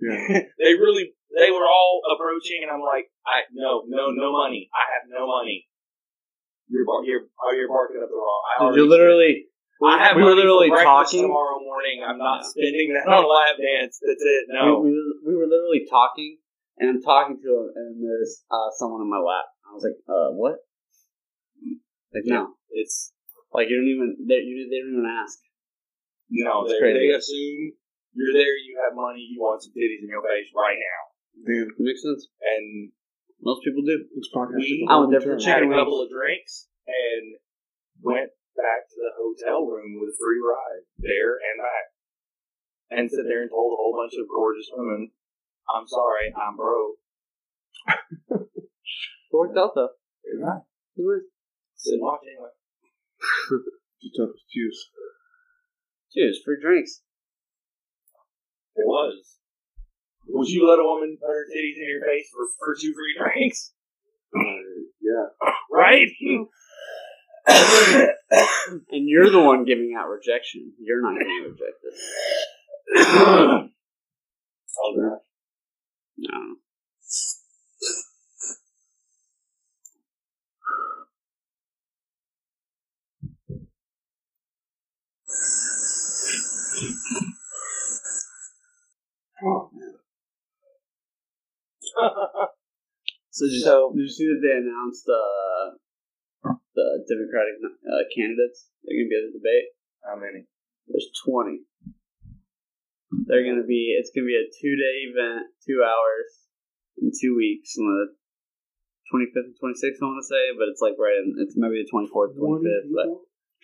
Yeah. they really, they were all approaching, and I'm like, "I no, no, no money. I have no money." You're bar- you're oh, you're barking up the wrong. I already- you literally. I have we were literally talking. tomorrow morning. I'm not spending that on a lap dance. That's it. No. We, we, we were literally talking, and I'm talking to him, and there's uh, someone in my lap. I was like, uh, what? Like, no. It's Like, you don't even, they, you, they don't even ask. no. They, assume you're there. You have money. You want some titties in your face right now. Damn. Makes sense. And Most people do. This podcast We- should I went there for long had a couple of drinks and went back to the hotel room with a free ride there and back. And sit there and told a whole bunch of gorgeous women, "I'm sorry, I'm broke." It worked out, though. Yeah. It was. Said, "Watch anyway." The toughest juice. Dude, it's free drinks. It was. Would you let a woman put her titties in your face for, for two free drinks? Uh, yeah. Right? And you're the one giving out rejection. You're not getting rejected. oh, God. No. Oh. So did, So- did you see that they announced uh, Democratic uh, candidates? They're going to be at the debate. How many? There's 20. They're going to be. It's going to be a two day event, two hours, in two weeks. On the 25th and 26th, I want to say, but it's like right in. It's maybe the 24th, 25th, but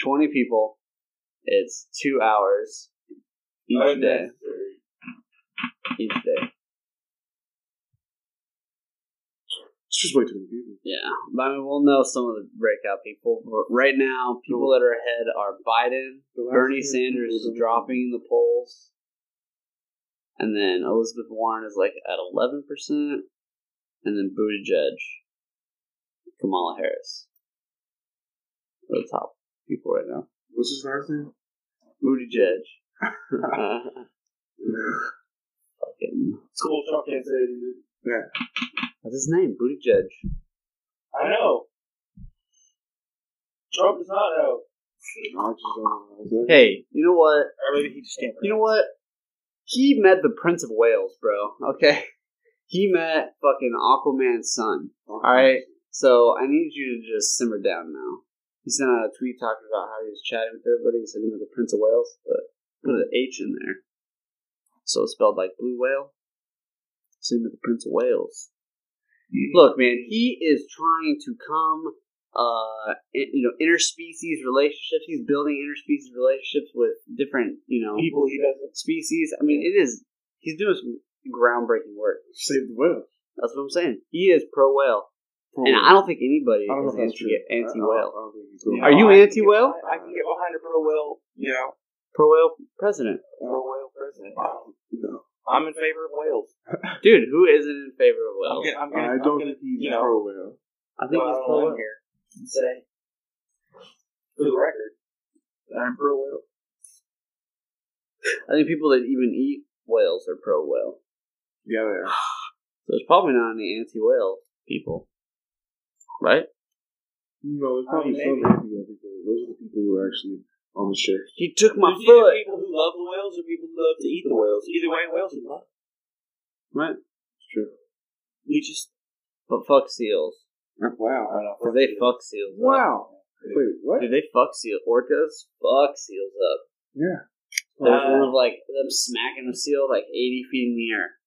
20 people. It's two hours each day. Each day. It's just way too many people. Yeah, but I mean, we'll know some of the breakout people. But right now, people that are ahead are Biden, Bernie Sanders is dropping in the polls, and then Elizabeth Warren is like at eleven percent, and then Buttigieg, Kamala Harris, the top people right now. What's his last name? Buttigieg, fucking, School. Trump can't say it. Yeah. what's his name? Buttigieg. I know. Trump does not know. I know. Hey, you know what? Or maybe he just can't. You know what? He met the Prince of Wales, bro. Okay, he met fucking Aquaman's son. All right, so I need you to just simmer down now. He sent out a tweet talking about how he was chatting with everybody. He said he met the Prince of Wales, but put an H in there, so it's spelled like blue whale. So with the Prince of Wales. Look, man, he is trying to come, uh, you know, interspecies relationships. He's building interspecies relationships with different, you know, People he doesn't. species. I mean, it is. He's doing some groundbreaking work. Save the whale. That's what I'm saying. He is pro whale, and I don't think anybody I don't is if that's true. anti anti I- I whale. don't- I don't think he's cool. Are you anti-whale? get- I can get behind a pro whale. You know, Pro whale president, pro whale president. Um, No. I'm in favor of whales. dude. Who isn't in favor of I'm whales? gonna, I'm gonna, I I'm don't gonna, think he's you know, pro whale. I think he's pro on whale. here and say, for the record, that I'm pro whale. I think people that even eat whales are pro whale. Yeah, they are. So there's probably not any anti whale people, right? No, there's I probably mean, some anti-whale people. Those are the people who are actually on the ship. He took my There's either foot. people who love the whales or people who love to eat the whales. Either way, whales are love. Right, It's true. We just, but fuck seals I Wow. don't because they fuck seals. Up. Wow. Wait, what? Dude, they fuck seals. orcas. Fuck seals up. Yeah. There's Uh, one of like them smacking a seal like 80 feet in the air.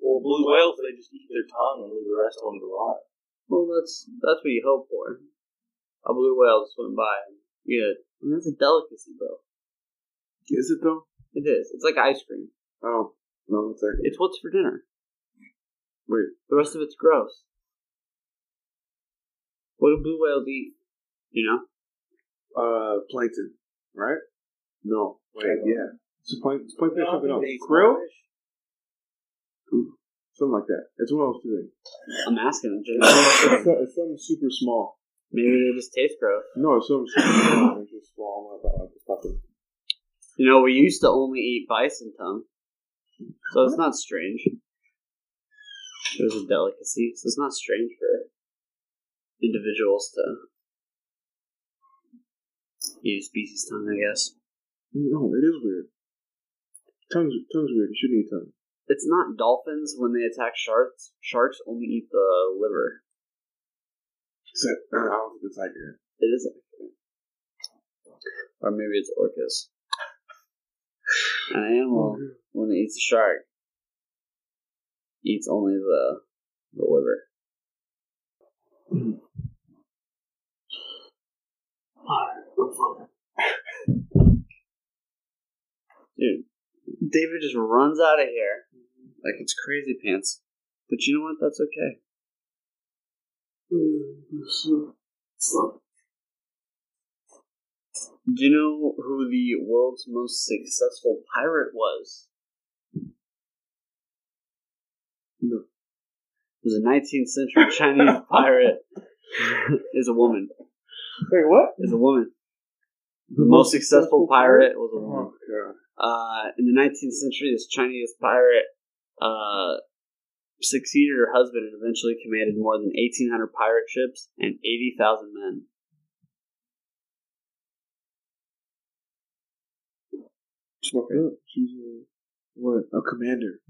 Well, blue whales, they just eat their tongue and leave the rest of them to rot. Well, that's that's what you hope for. A blue whale to swim by. And yeah, I mean, that's a delicacy, bro. Is it though? It is. It's like ice cream. Oh, no, it's like, It's what's for dinner. wait. The rest of it's gross. What do blue whales eat? You know? Uh, plankton, right? No. Wait, yeah. It's, plank, it's plankton No, something else. Krill? Something like that. It's one of those two things. I'm asking it's, it's something super small. Maybe they just taste gross. No, it's super just small. Like fucking. You know, we used to only eat bison tongue. So it's not strange. It was a delicacy, so it's not strange for individuals to eat a species tongue, I guess. No, it is weird. Tongue's, tongue's weird. You shouldn't eat tongue. It's not dolphins when they attack sharks. Sharks only eat the liver. Except, uh, I don't think it's accurate. It is accurate. Or maybe it's orcas. An animal, when it eats a shark, eats only the, the liver. Dude, David just runs out of here like it's crazy pants. But you know what? That's okay. Do you know who the world's most successful pirate was? No. It was a 19th century Chinese pirate. is a woman. Wait, what? Is a woman. The most successful pirate was a woman. Oh. Uh, in the 19th century, this Chinese pirate uh, succeeded her husband and eventually commanded more than 1,800 pirate ships and 80,000 men. Up. She's a, what? A commander.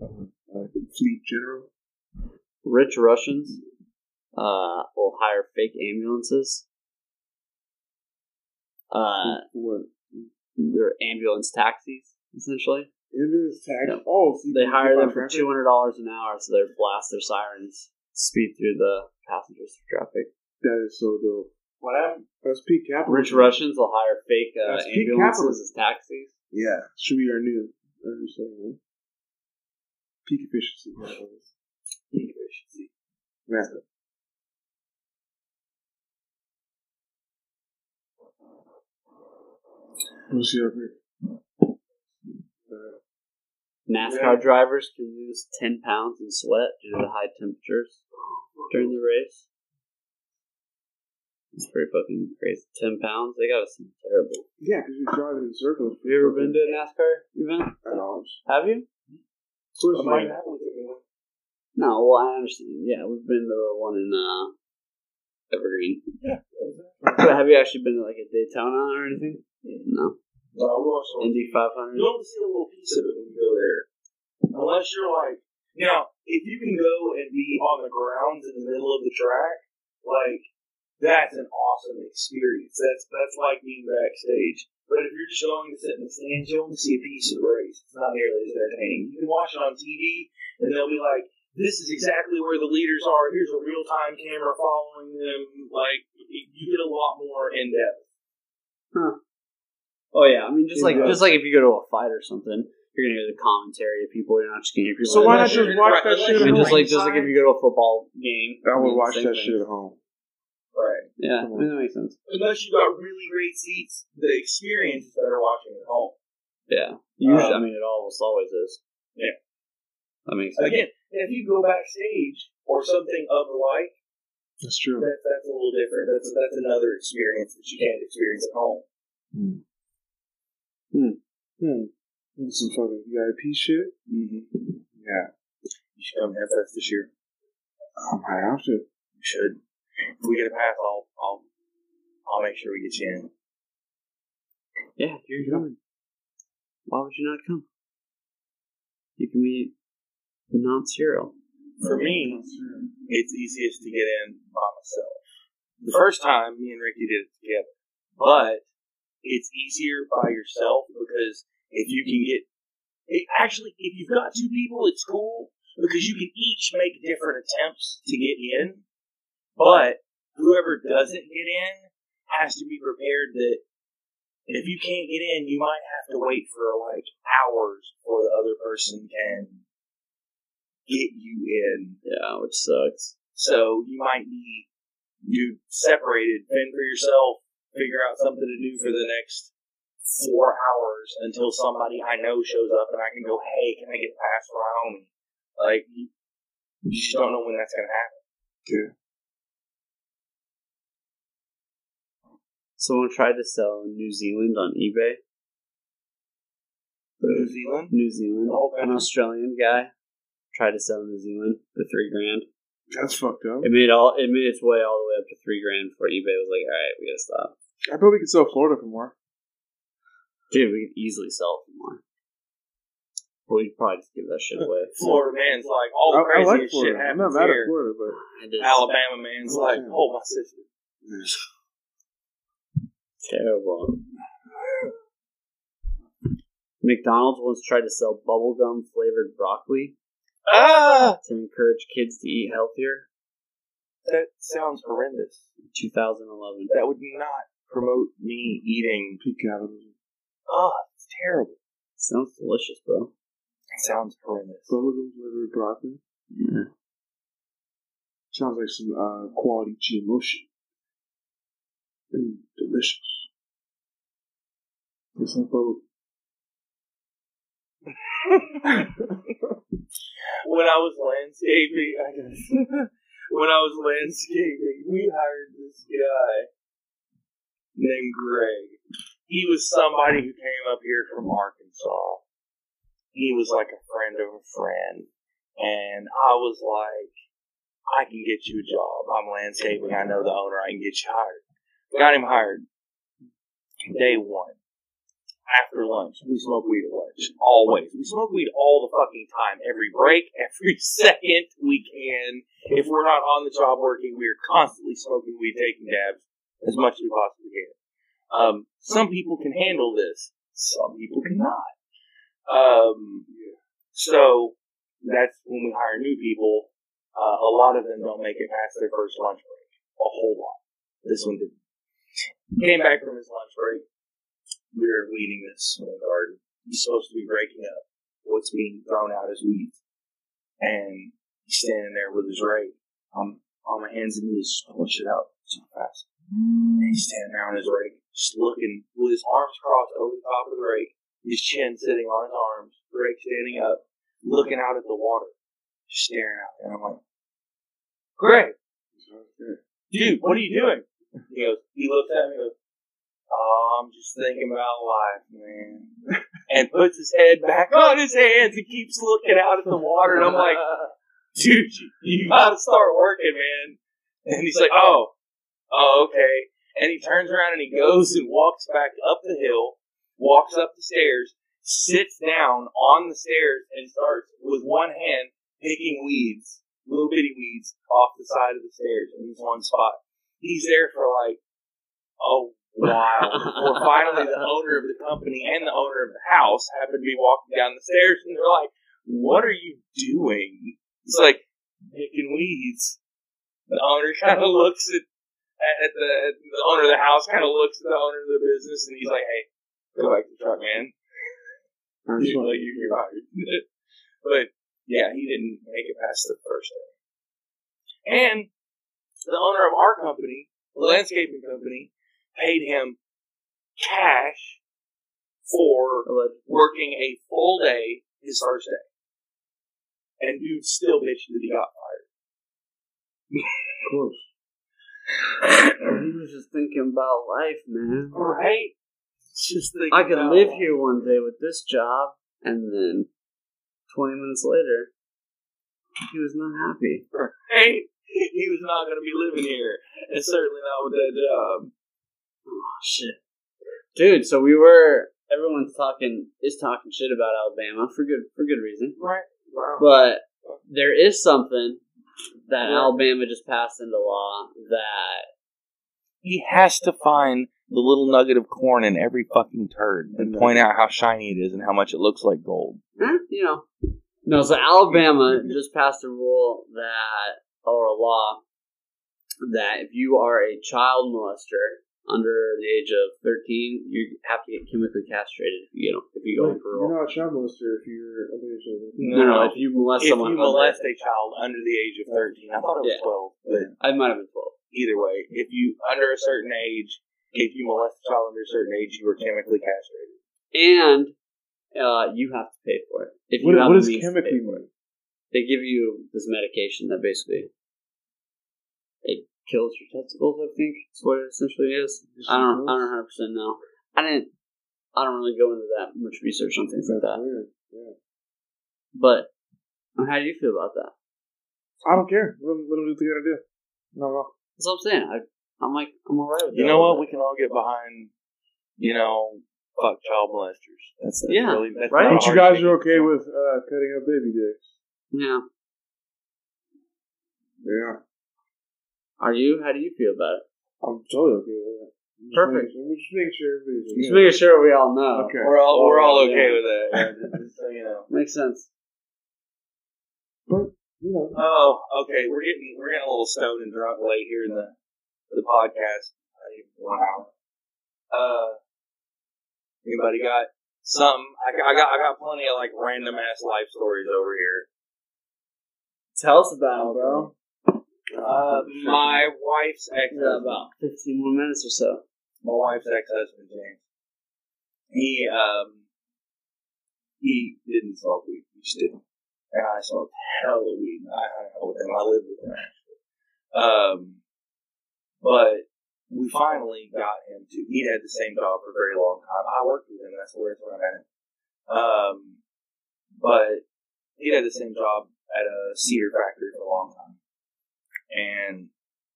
Uh, a fleet general. Rich Russians uh, will hire fake ambulances. Uh, what? they're ambulance taxis, essentially. It is tax. Yeah. Oh, so They hire them for two hundred dollars an hour, so they blast their sirens, speed through the passengers through traffic. That is so dope. What happened? That's peak capitalism. Rich Russians will hire fake uh, That's ambulances as taxis. Yeah, should be our new, our new saying. huh? Peak efficiency. Peak efficiency. Yeah. What's the other? Uh, NASCAR drivers can lose 10 pounds in sweat due to the high temperatures during the race. It's pretty fucking crazy. 10 pounds? They gotta seem terrible. yeah, because you're driving in circles. Have you ever been to a NASCAR event? At all. Have you? Of course, I might have. have looked at me. No, well, I understand. Yeah, we've been to the one in uh, Evergreen. But have you actually been to like a Daytona or anything? No. No, we watched one. Indy 500? You only see a little piece of it when you go there. Unless you're like, now, if you can go and be on the grounds in the middle of the track, like, that's an awesome experience. That's that's like being backstage. But if you're just going to sit in the stands, you only see a piece of the race. It's not nearly as entertaining. You can watch it on TV, and they'll be like, this is exactly where the leaders are. Here's a real time camera following them. Like, you get a lot more in depth. Oh yeah, I mean just like Yeah. just like if you go to a fight or something, you're gonna hear the commentary of people. You're not just gonna hear people. So why not just watch that Unless shit I mean, just like just like if you go to a football game. I would watch that shit at home. Right. Yeah, I mean, that makes sense. Unless you got really great seats, the experience is better watching at home. Yeah, usually, I Um, mean, it almost always is. Yeah. that makes sense. Again, if you go backstage or something of the like, That's true. that, that's a little different. That's that's another experience that you can't experience at home. Hmm. Hmm. Some fucking VIP shit. Mm-hmm. Yeah. You should come to Fest this year. I might have to. You should. If we get a pass, I'll I'll I'll make sure we get you in. Yeah, you're coming. Why would you not come? You can meet the non-serial. For me, it's easiest to get in by myself. The first time, me and Ricky did it together, but it's easier by yourself because if you can get, it, actually, if you've got two people, it's cool because you can each make different attempts to get in, but whoever doesn't get in has to be prepared that if you can't get in, you might have to wait for like hours before the other person can get you in. Yeah, which sucks. So you might be you separated, fend for yourself, figure out something to do for the next four hours until somebody I know shows up and I can go, hey, can I get past my homie? Like you, you just don't know when that's gonna happen. Yeah. Someone tried to sell New Zealand on eBay. New Zealand? New Zealand. The whole An? Australian guy tried to sell New Zealand for three grand. That's fucked up. It made all it made its way all the way up to three grand before eBay was like, all right, we gotta stop. I bet we could sell Florida for more. Dude, we could easily sell it for more. But we'd probably just give that shit away. Florida man's like all I, the I craziest like shit Florida. I'm not happens mad at here. Florida, but I just- Alabama man's like, oh my sister. Terrible. McDonald's once tried to sell bubblegum flavored broccoli Ah, to encourage kids to eat healthier. that sounds horrendous. in 2011. That would not promote me eating. peak capitalism. Oh, it's terrible. Sounds delicious, bro. It sounds horrendous. Bubblegum flavored broccoli. Yeah. Sounds like some uh, quality GMO shit. Mm, delicious. It's like bubble. when I was landscaping, I guess, when I was landscaping, we hired this guy named Greg. He was somebody who came up here from Arkansas. He was like a friend of a friend. And I was like, I can get you a job. I'm landscaping. I know the owner. I can get you hired. Got him hired. Day one. After lunch, we smoke weed at lunch. Always. We smoke weed all the fucking time. Every break, every second we can. If we're not on the job working, we are constantly smoking weed, taking dabs as much as we possibly can. Um, some people can handle this. Some people cannot. Um, so that's when we hire new people. Uh, a lot of them don't make it past their first lunch break. A whole lot. This one didn't. Came back from his lunch break. We were weeding this in the garden. He's supposed to be breaking up what's being thrown out as weeds. And he's standing there with his rake. I'm on my hands and knees, pulling shit out fast. And he's standing there on his rake, just looking with his arms crossed over the top of the rake, his chin sitting on his arms, rake standing up, looking out at the water, just staring out. And I'm like, Greg, dude, what are you doing? He goes, he looks at me and goes, Oh, I'm just thinking about life, man. And puts his head back on his hands and keeps looking out at the water. And I'm like, dude, you, you gotta start working, man. And he's like, oh, oh, okay. And he turns around and he goes and walks back up the hill, walks up the stairs, sits down on the stairs, and starts with one hand picking weeds, little bitty weeds, off the side of the stairs in this one spot. He's there for like a while before finally the owner of the company and the owner of the house happen to be walking down the stairs and they're like, What are you doing? It's like picking weeds. The owner kind of looks at, at the at the owner of the house, kind of looks at the owner of the business, and he's like, "Hey, go back to the truck, man. You're, like, you're fired." but yeah, he didn't make it past the first day. And the owner of our company, the landscaping company, paid him cash for working a full day his first day. And dude still bitched that he got fired. Of course. He was just thinking about life, man. Right? Just I could live life. here one day with this job, and then 20 minutes later, he was not happy. Right? He was not going to be living here, and certainly not with that job. Oh, shit. Dude, so we were, everyone's talking, is talking shit about Alabama for good, for good reason. Right? Wow. But there is something that Yeah. Alabama just passed into law that he has to find the little nugget of corn in every fucking turd and point out how shiny it is and how much it looks like gold. Eh, you know. No, so Alabama just passed a rule that, or a law, that if you are a child molester under the age of 13, you have to get chemically castrated if you get if you go in for a You're not a child molester if you're underage. over. No, no, if you molest If someone you molest a child under the age of 13, I thought it was Yeah. 12, but I might have been 12. either way, if you under a certain age, if you molest a child under a certain age, you are chemically castrated. And uh, you have to pay for it. If you What, have what the does means to pay chemically for mean? They give you this medication that basically it kills your testicles. I think is what it essentially is. I don't. I don't 100 percent know. I didn't. I don't really go into that much research on things like that. weird. Yeah. But how do you feel about that? I don't care. Let them, let them do what they gotta do. No, no. That's what I'm saying. I, I'm like, I'm alright with You know what? We can all get behind, you know, fuck child molesters. That's, that's Yeah, really, that's right? not But you guys are okay with uh, cutting up baby dicks. Yeah. Yeah. Are you? How do you feel about it? I'm totally okay with that. Just Perfect. making- I'm just making sure everybody's okay. Just making sure we all know. Okay. We're all we're all Yeah. okay with that. Yeah, just- just so you know. Makes sense. But, you know, Oh, okay. We're getting we're getting a little stoned and drunk late here in the the podcast. Not even One hour. Uh, anybody got something? I, got- I got I got plenty of like random ass life stories over here. Tell us about it, bro. Uh, my wife's ex about 15 more minutes or so. my wife's ex husband James. He um he didn't smoke weed. He just didn't. And I smoked hella weed. I hung out with him. I lived with him actually. Um, but we finally got him to. He had the same job for a very long time. I worked with him. That's where, that's where I met him. Um, but he had the same job at a cedar factory for a long time, and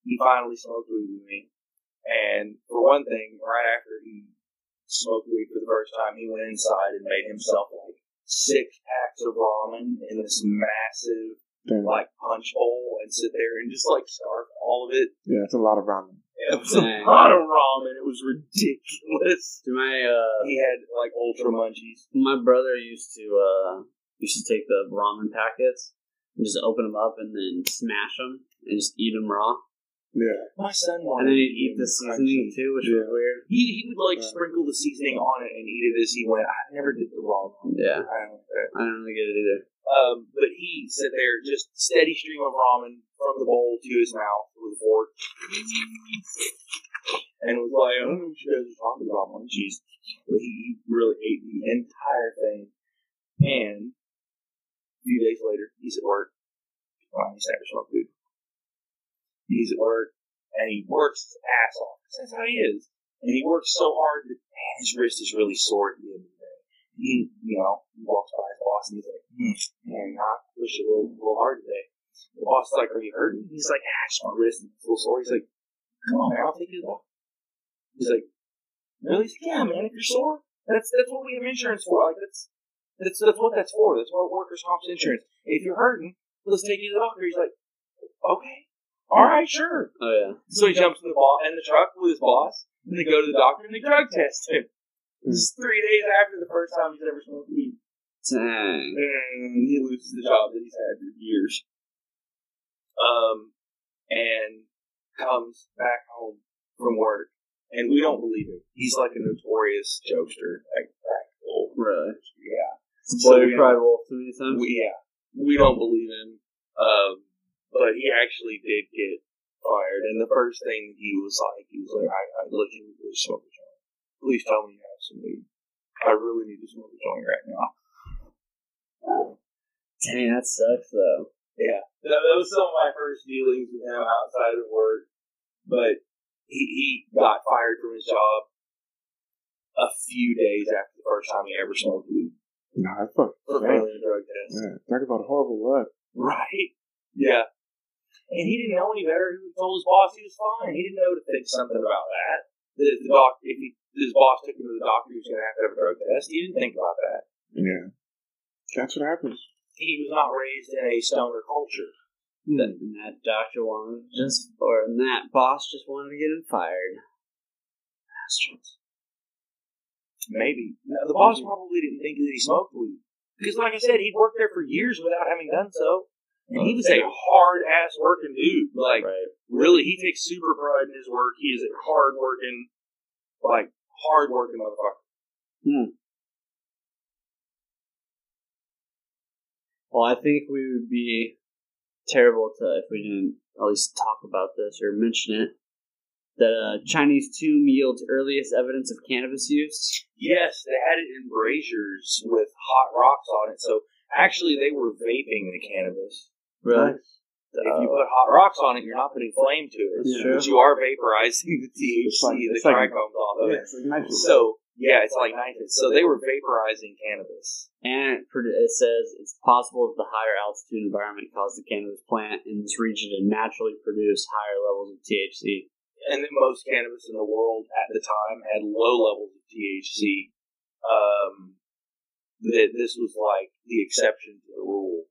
he finally smoked weed with me. And for one thing, right after he smoked weed for the first time, he went inside and made himself like six packs of ramen in this massive damn. like punch bowl and sit there and just like scarf all of it. yeah, it's a lot of ramen. It was a lot of ramen. It was ridiculous. Do my uh, He had like ultra munchies. my brother used to uh used to take the ramen packets and just open them up and then smash them and just eat them raw. Yeah. My son And then he'd eat the seasoning crunchy. too, which Yeah. was weird. He, he would like Yeah. sprinkle the seasoning on it and eat it as he went. I never did the raw one. Yeah, I don't. I don't really get it either. Um, but he sat there, just steady stream of ramen from the bowl to his mouth with a fork, and was like, "I don't know what you guys are talking about, munchies." But he really ate the entire thing, and a few days later, he's at work. Well, he's never smoked food. He's at work, and he works his ass off. That's how he is, and he works so hard that man, his wrist is really sore at the end of the day. He, you know, he walks by his boss and he's like, hmm, man, I push it a little, little hard today. The boss is like, are you hurting? He's like, ah, my wrist is a little sore. He's like, come on, man, I'll take you to the doctor. He's like, really? He's like, yeah, man, if you're sore, that's that's what we have insurance for. Like that's that's that's what that's for. That's what workers' comp insurance. If you're hurting, let's take you to the doctor. He's like, okay, all right, sure. Oh yeah. So he jumps in the ball in the truck with his boss, and they go to the doctor and they drug test him. This is three days after the first time he's ever smoked weed. Dang. And he loses the job that he's had for years. Um, and comes back home from work, and we don't believe him. He's like a notorious jokester, like practical. Really? Yeah. Boy, we you don't- cried wolf too many times. we, yeah, we don't believe him. Um, but he actually did get fired. And the first thing he was like, he was like, I, I look you please smoke a joint. Please tell me you have some weed. I really need to smoke a joint right now. Dang, that sucks though. Yeah, that, that was some of my first dealings with him outside of work. But he, he got fired from his job a few days after the first time he ever smoked weed Nah, that's fucking for sad. failing a drug test. Yeah, talk about a horrible luck. Right. Yeah. And he didn't know any better. He told his boss he was fine. He didn't know to think something about that. That if the doc, if he, his boss took him to the doctor, he was going to have to have a drug test. He didn't think about that. Yeah, that's what happens. He was not raised in a stoner culture. Hmm. That, and that doctor wanted just, or that boss just wanted to get him fired. Bastards. Maybe. No, the boss probably didn't think that he smoked weed. Because, like I said, he'd worked there for years without having done so. And he was a hard ass working dude. Like, right. really, he takes super pride in his work. He is a hard working, like, hard working motherfucker. Well, I think we would be terrible to if we didn't at least talk about this or mention it. That uh, Chinese tomb yields earliest evidence of cannabis use. Yes, they had it in braziers with hot rocks on it. So actually, they were vaping the cannabis. Really? If you put hot rocks on it, you're not putting flame to it, That's true. but you are vaporizing the THC, like- the it's like- trichomes off of it. it's like. So yeah, it's like nitrous. So they were vaporizing cannabis. And it, it says it's possible that the higher altitude environment caused the cannabis plant in this region to naturally produce higher levels of THC. and that most cannabis in the world at the time had low levels of THC. Um, that this was like the exception to the rule,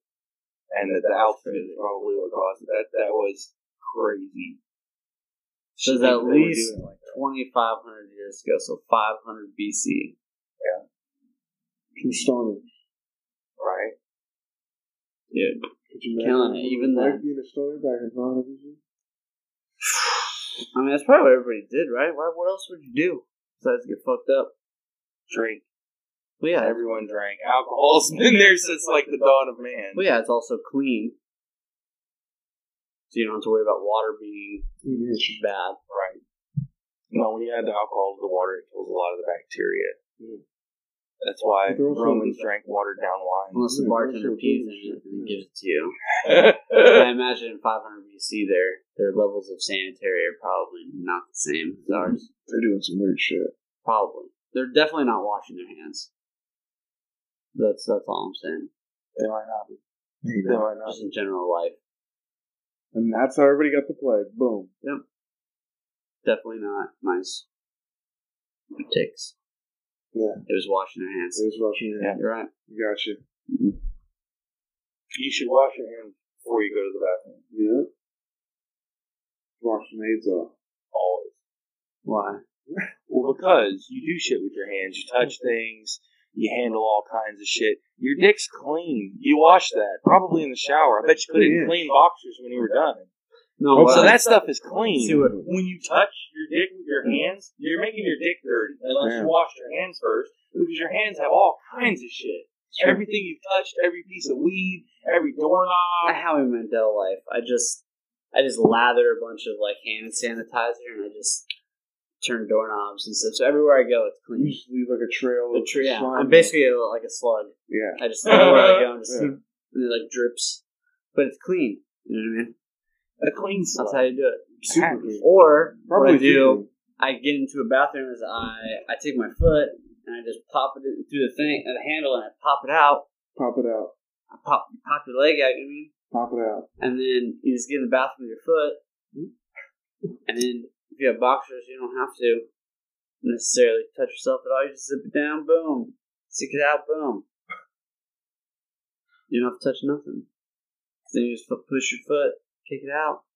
and that the altitude is probably what caused it. That that was crazy. Says They at least like 2,500 years ago, so 500 BC. True stoner. right? Yeah. Could you Killing it, even what then. was like being a stoner back in 500 BC? I mean, that's probably what everybody did, right? Why, what else would you do besides get fucked up? Drink. Well, yeah, Everyone drank. Alcohol's been there since like the dawn of man. well, yeah, it's also clean. So you don't have to worry about water being Mm-hmm. bad. Right. No, when you add the alcohol to the water, it kills a lot of the bacteria. Yeah. That's why But they're also- Romans drank watered down wine. Unless the bartender also pees good in it and gives it to you. I imagine in 500 BC, their their levels of sanitary are probably not the same as ours. They're doing some weird shit. Probably. They're definitely not washing their hands. That's that's all I'm saying. they might not be. There you They might not Just in general life. And that's how everybody got to play. Boom. Yep. Definitely not nice takes. Yeah. It was washing their hands. It was rushing your hand. You're right. Got you. Mm-hmm. You should wash your hands before you go to the bathroom. Yeah. Wash your hands off. Always. Why? Well, because you do shit with your hands. You touch things. You handle all kinds of shit. Your dick's clean. You wash that. Probably in the shower. I bet you put it in clean boxers when you were done. No, So that stuff is clean. See what- when you touch your dick with your hands, you're making your dick dirty unless Damn. you wash your hands first, because your hands have all kinds of shit. Everything you've touched, every piece of weed, every doorknob. I have a Mandela life. I just I just lather a bunch of like hand sanitizer and I just turn doorknobs and stuff. So everywhere I go, it's You clean. just leave like a trail. The of yeah. I'm basically a, like a slug. yeah. I just everywhere I go, and just Yeah. and it like drips, but it's clean. You know what I mean? A clean That's how you do it. Super clean. Or Probably what I do, I get into a bathroom is I I take my foot and I just pop it through the thing, uh, the handle, and I pop it out. Pop it out. I pop pop your leg out. You know I mean? Pop it out. and then you just get in the bathroom with your foot, and then if you have boxers, you don't have to necessarily touch yourself at all. You just zip it down, boom, stick it out, boom. You don't have to touch nothing. Then you just push your foot, kick it out,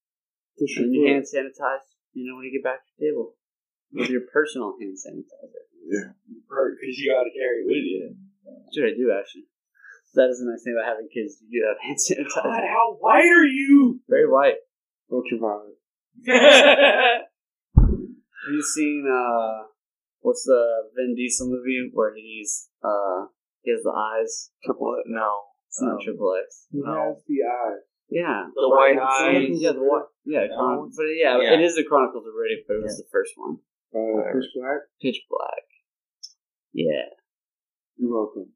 Push and your hand sanitize. You know when you get back to the table with your personal hand sanitizer. Yeah. Because you got to carry it with you. What I do actually. That is the nice thing about having kids. You do have hand sanitizer. God, how white are you? Very white. Ultraviolet. Have you seen uh what's the Vin Diesel movie where he's uh he has the eyes? Triple it? No. It's not Um, Triple X. He No. has the eyes. Yeah. The white Chronicles eyes. Yeah, the what? Yeah, That Chron- one? but yeah, Yeah. it is the Chronicles of Riddick, but it was the first one. Uh, Pitch Black. Pitch Black. Yeah, You're welcome.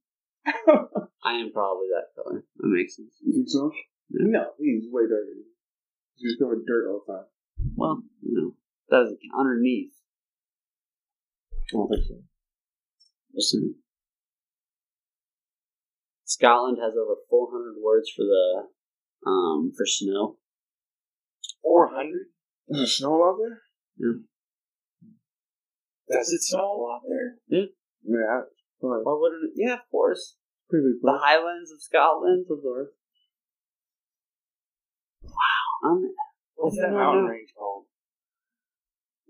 I am probably that color. That makes sense. You think so? Yeah. No, he's way dirty. He's covered in dirt all the time. Well, you know, that doesn't underneath. I don't think so. Listen. Scotland has over 400 words for the um for snow. 400? Is there snow out there? Yeah. Does it snow a lot there? Yeah, fine. Why wouldn't it? Yeah, of course. Pretty big The. Highlands of Scotland. Of course. Wow. What's I that don't mountain range called?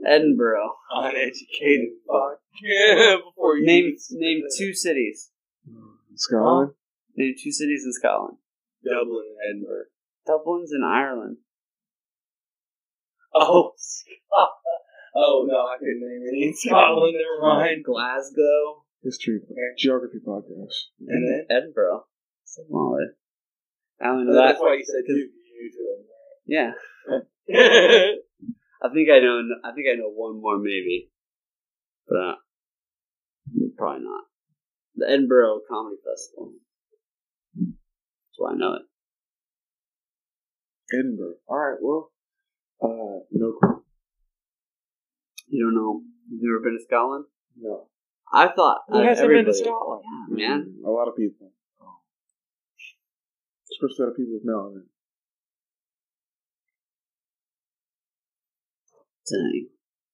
Edinburgh. Uneducated fuck. Yeah, before you Name name that. two cities. Scotland. Name two cities in Scotland. Dublin and Edinburgh. Dublin's in Ireland. Oh, Scot- oh no, I couldn't name any in Scotland. Never mind. Glasgow. History. Geography podcast. And then Edinburgh. Similar. I don't know that's that. why you said two. You to Yeah, it. I think I know. I think I know one more maybe, but uh, probably not. The Edinburgh Comedy Festival. That's why I know it. Edinburgh. All right. Well, uh, no clue. You don't know? You've never been to Scotland? No. I thought Who uh, hasn't been to Scotland? Yeah, man. Mm, A lot of people. Especially a lot of people with Dang.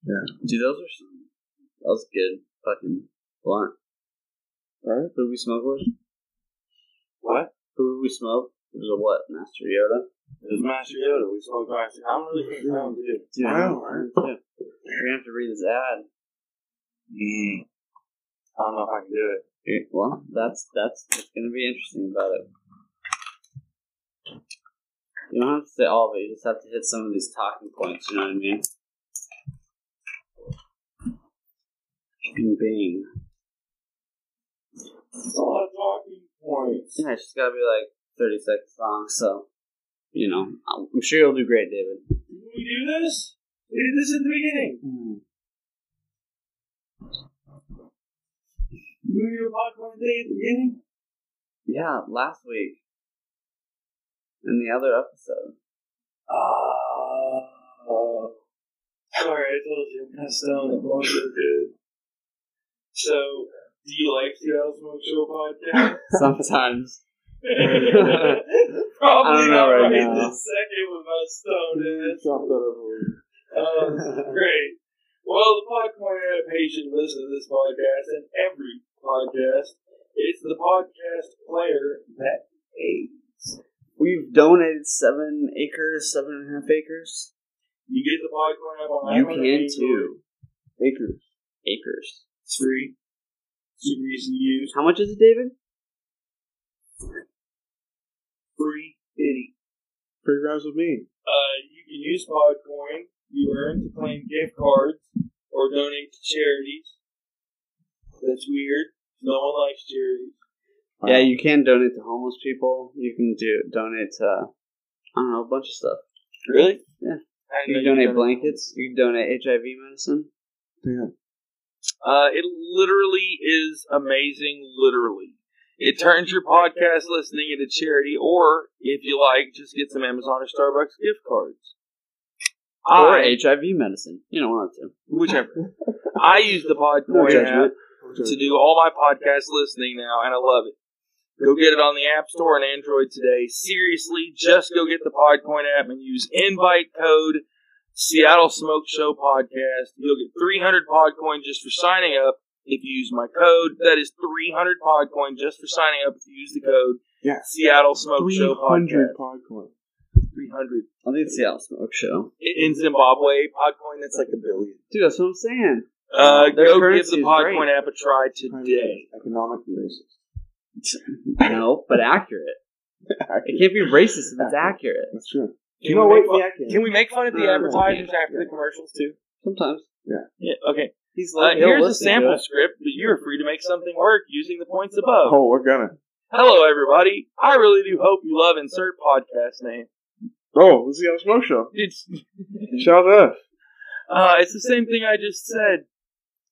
Yeah. Dude, those are some. That was good. Fucking blunt. Right? Who we smoke with? What? Who we smoke? It was a what? Master Yoda? It was Master Yoda. We smoked Master. I don't really think that one did. Dude, Wow, right? yeah. We're gonna have to read this ad. Mm. I don't know if I can do it. Okay, Well, that's that's what's gonna be interesting about it. You don't have to say all of it. You just have to hit some of these talking points. You know what I mean? Bing, bing. It's a lot of talking points. Yeah, it's just gotta be like thirty seconds long. So, you know, I'm I'm sure you'll do great, David. Did we do this? We did this at the beginning. Did we do a popcorn thing at the beginning? Yeah, last week. In the other episode. Oh. Sorry, I told you I'm kind of stoned. I'm going so do you like Seattle Smoke Show podcast? Sometimes. Probably I don't know not right right now. this second with my stoned ass. Drop that over. Oh, great. Well, the Podcoin adaptation listen to this podcast and every podcast. It's the podcast player that pays. We've donated seven acres, seven and a half acres. You get the Podcoin app on You can too. Acres. Acres. It's free. Super easy to use. How much is it, David? Free bitty. Free rounds with me. Uh, you can use Podcoin you earn to claim gift cards or donate to charities. That's weird. No one likes charities. Yeah, you can donate to homeless people. You can do donate to I don't know a bunch of stuff. Really? Yeah. You can know donate blankets. You can donate HIV medicine. Damn. Uh, it literally is amazing. Literally, it turns your podcast listening into charity, or if you like, just get some Amazon or Starbucks gift cards. Or I, HIV medicine. You don't want to. whichever. I use the No Podcoin app to do all my podcast listening now, and I love it. Go get it on the App Store and Android today. Seriously, just go get the Podcoin app and use invite code Seattle Smoke Show Podcast. You'll get 300 Podcoin just for signing up if you use my code. That is 300 Podcoin just for signing up if you use the code Yeah. Seattle Smoke Show 300 Podcast. Podcoin. 300. I think it's Seattle Smoke Show. In Zimbabwe, Podcoin, that's like a billion. Dude, that's what I'm saying. Uh, Their go give the is Podcoin great. app a try today. Economically racist. no, but accurate. It can't be racist if it's accurate. That's true. Can no, we wait, make fun- yeah, can. Can we make fun of the Uh, advertisers yeah. after the commercials too? Sometimes. Yeah. Okay. He's Uh, like, he'll here's a sample script, but you're free to make something work using the points above. Oh, we're gonna. Hello, everybody. I really do hope you love insert podcast name. Oh, let's see how smoke show. It's Shout out. uh, it's the same thing I just said.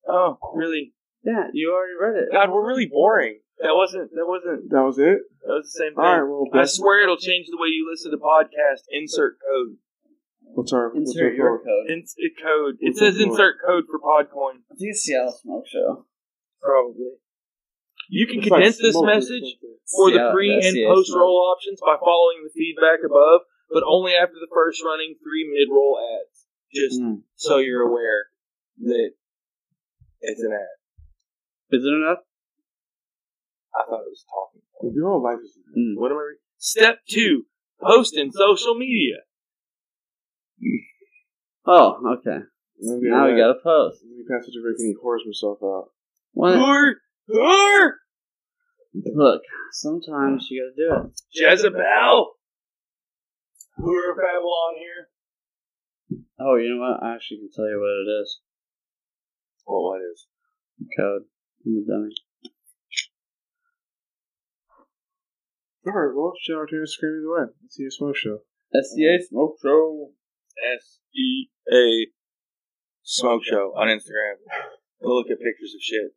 Oh, really? Yeah, you already read it. God, we're really boring. That wasn't. That wasn't. That was it. That was the same thing. All right. Well, I swear it'll change the way you listen to podcast. Insert code. what's our what's Insert our your code? code. Ins- it code. It What's says code? insert code for Podcoin. I think it's Seattle Smoke Show. Probably. You can It's like condense this message for the pre and post roll options by following the feedback above, but only after the first running three mid roll ads. Just Mm. so you're aware that it's an ad. Is it enough? I thought it was talking. Your whole life is. Mm. What am I reading? Step two: post in social media. Oh, okay. Maybe Now we got a post. Maybe Pastor Rick and he whores himself out. What? Whore, whore, Look, sometimes you gotta do it. Jezebel. Whore of Babylon here. Oh, you know what? I actually can tell you what it is. Well, what is? Code. I'm a dummy. All right. Well, shout out to Instagram either way. Let's see your smoke show. SEA Smoke Show. S E A Smoke Show on Instagram. Go look at pictures of shit.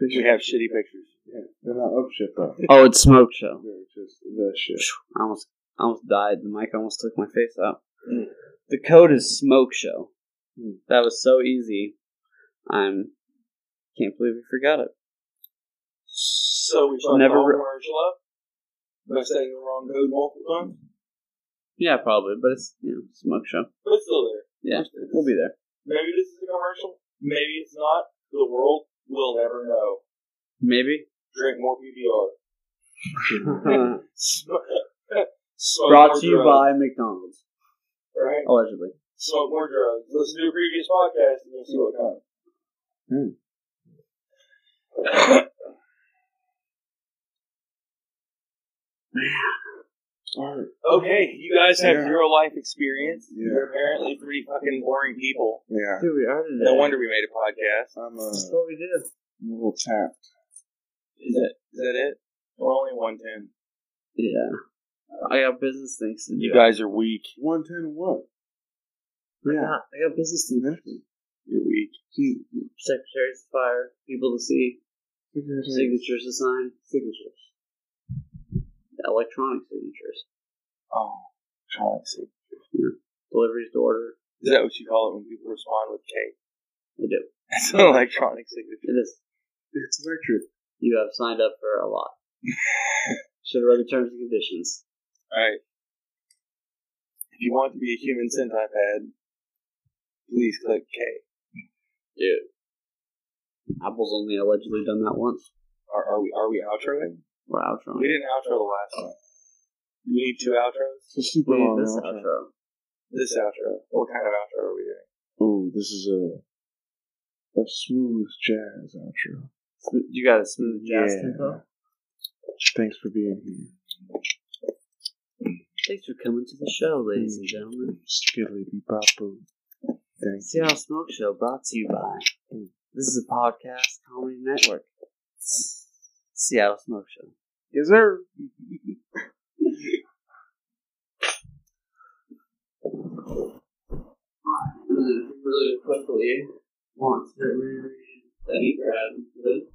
We have shitty pictures. Yeah, they're not up shit though. Oh, it's Smoke Show. They're just the shit. I almost, I almost died. The mic almost took my face out. Mm. The code is Smoke Show. Mm. That was so easy. I'm can't believe we forgot it. So we fucked Never re- commercial up by saying the wrong code multiple times. Yeah, probably, but it's you know Smoke Show. But it's still there. Yeah, we'll be there. Maybe this is a commercial. Maybe it's not. The world will never know. Maybe. Drink more PBR. Smoke Brought to you by McDonald's, right. allegedly. Smoke more drugs. Listen to a previous podcast and you'll see what comes. Hmm. All right. Okay, you guys have Yeah. zero life experience. Yeah. You're apparently pretty fucking boring people. Yeah. Dude, we are today. No wonder we made a podcast. I'm uh, That's what we did. a little tapped. Is that is that it? We're only one ten. Yeah. I got business things to do. You guys are weak. 110 what? I Yeah. I got business things to do. You're weak. See, Secretaries to fire, people to see, signatures. signatures to sign, Signatures. Electronic signatures, Oh, trying to see. deliveries to order. Is that what you call it when people respond with K? They do. It's an electronic signature. It is. It's true. You have signed up for a lot. Should have read the terms and conditions. Alright. If you want to be a human centipede, please click K. Dude. Apple's only allegedly done that once. Are, are we are we outroing? We're outro. We didn't outro the last oh. one. Do we need two outros? It's a super We need this outro. outro. This outro. What kind of outro are we doing? Ooh, this is a a smooth jazz outro. You got a smooth jazz Yeah. tempo? Thanks for being here. Thanks for coming to the show, ladies and gentlemen. Skiddly boppo. Thanks. Seattle Smoke Show brought to you by. This is a podcast comedy network. Seattle Smoke Show. Yes, sir. really quickly want to reread Leningrad.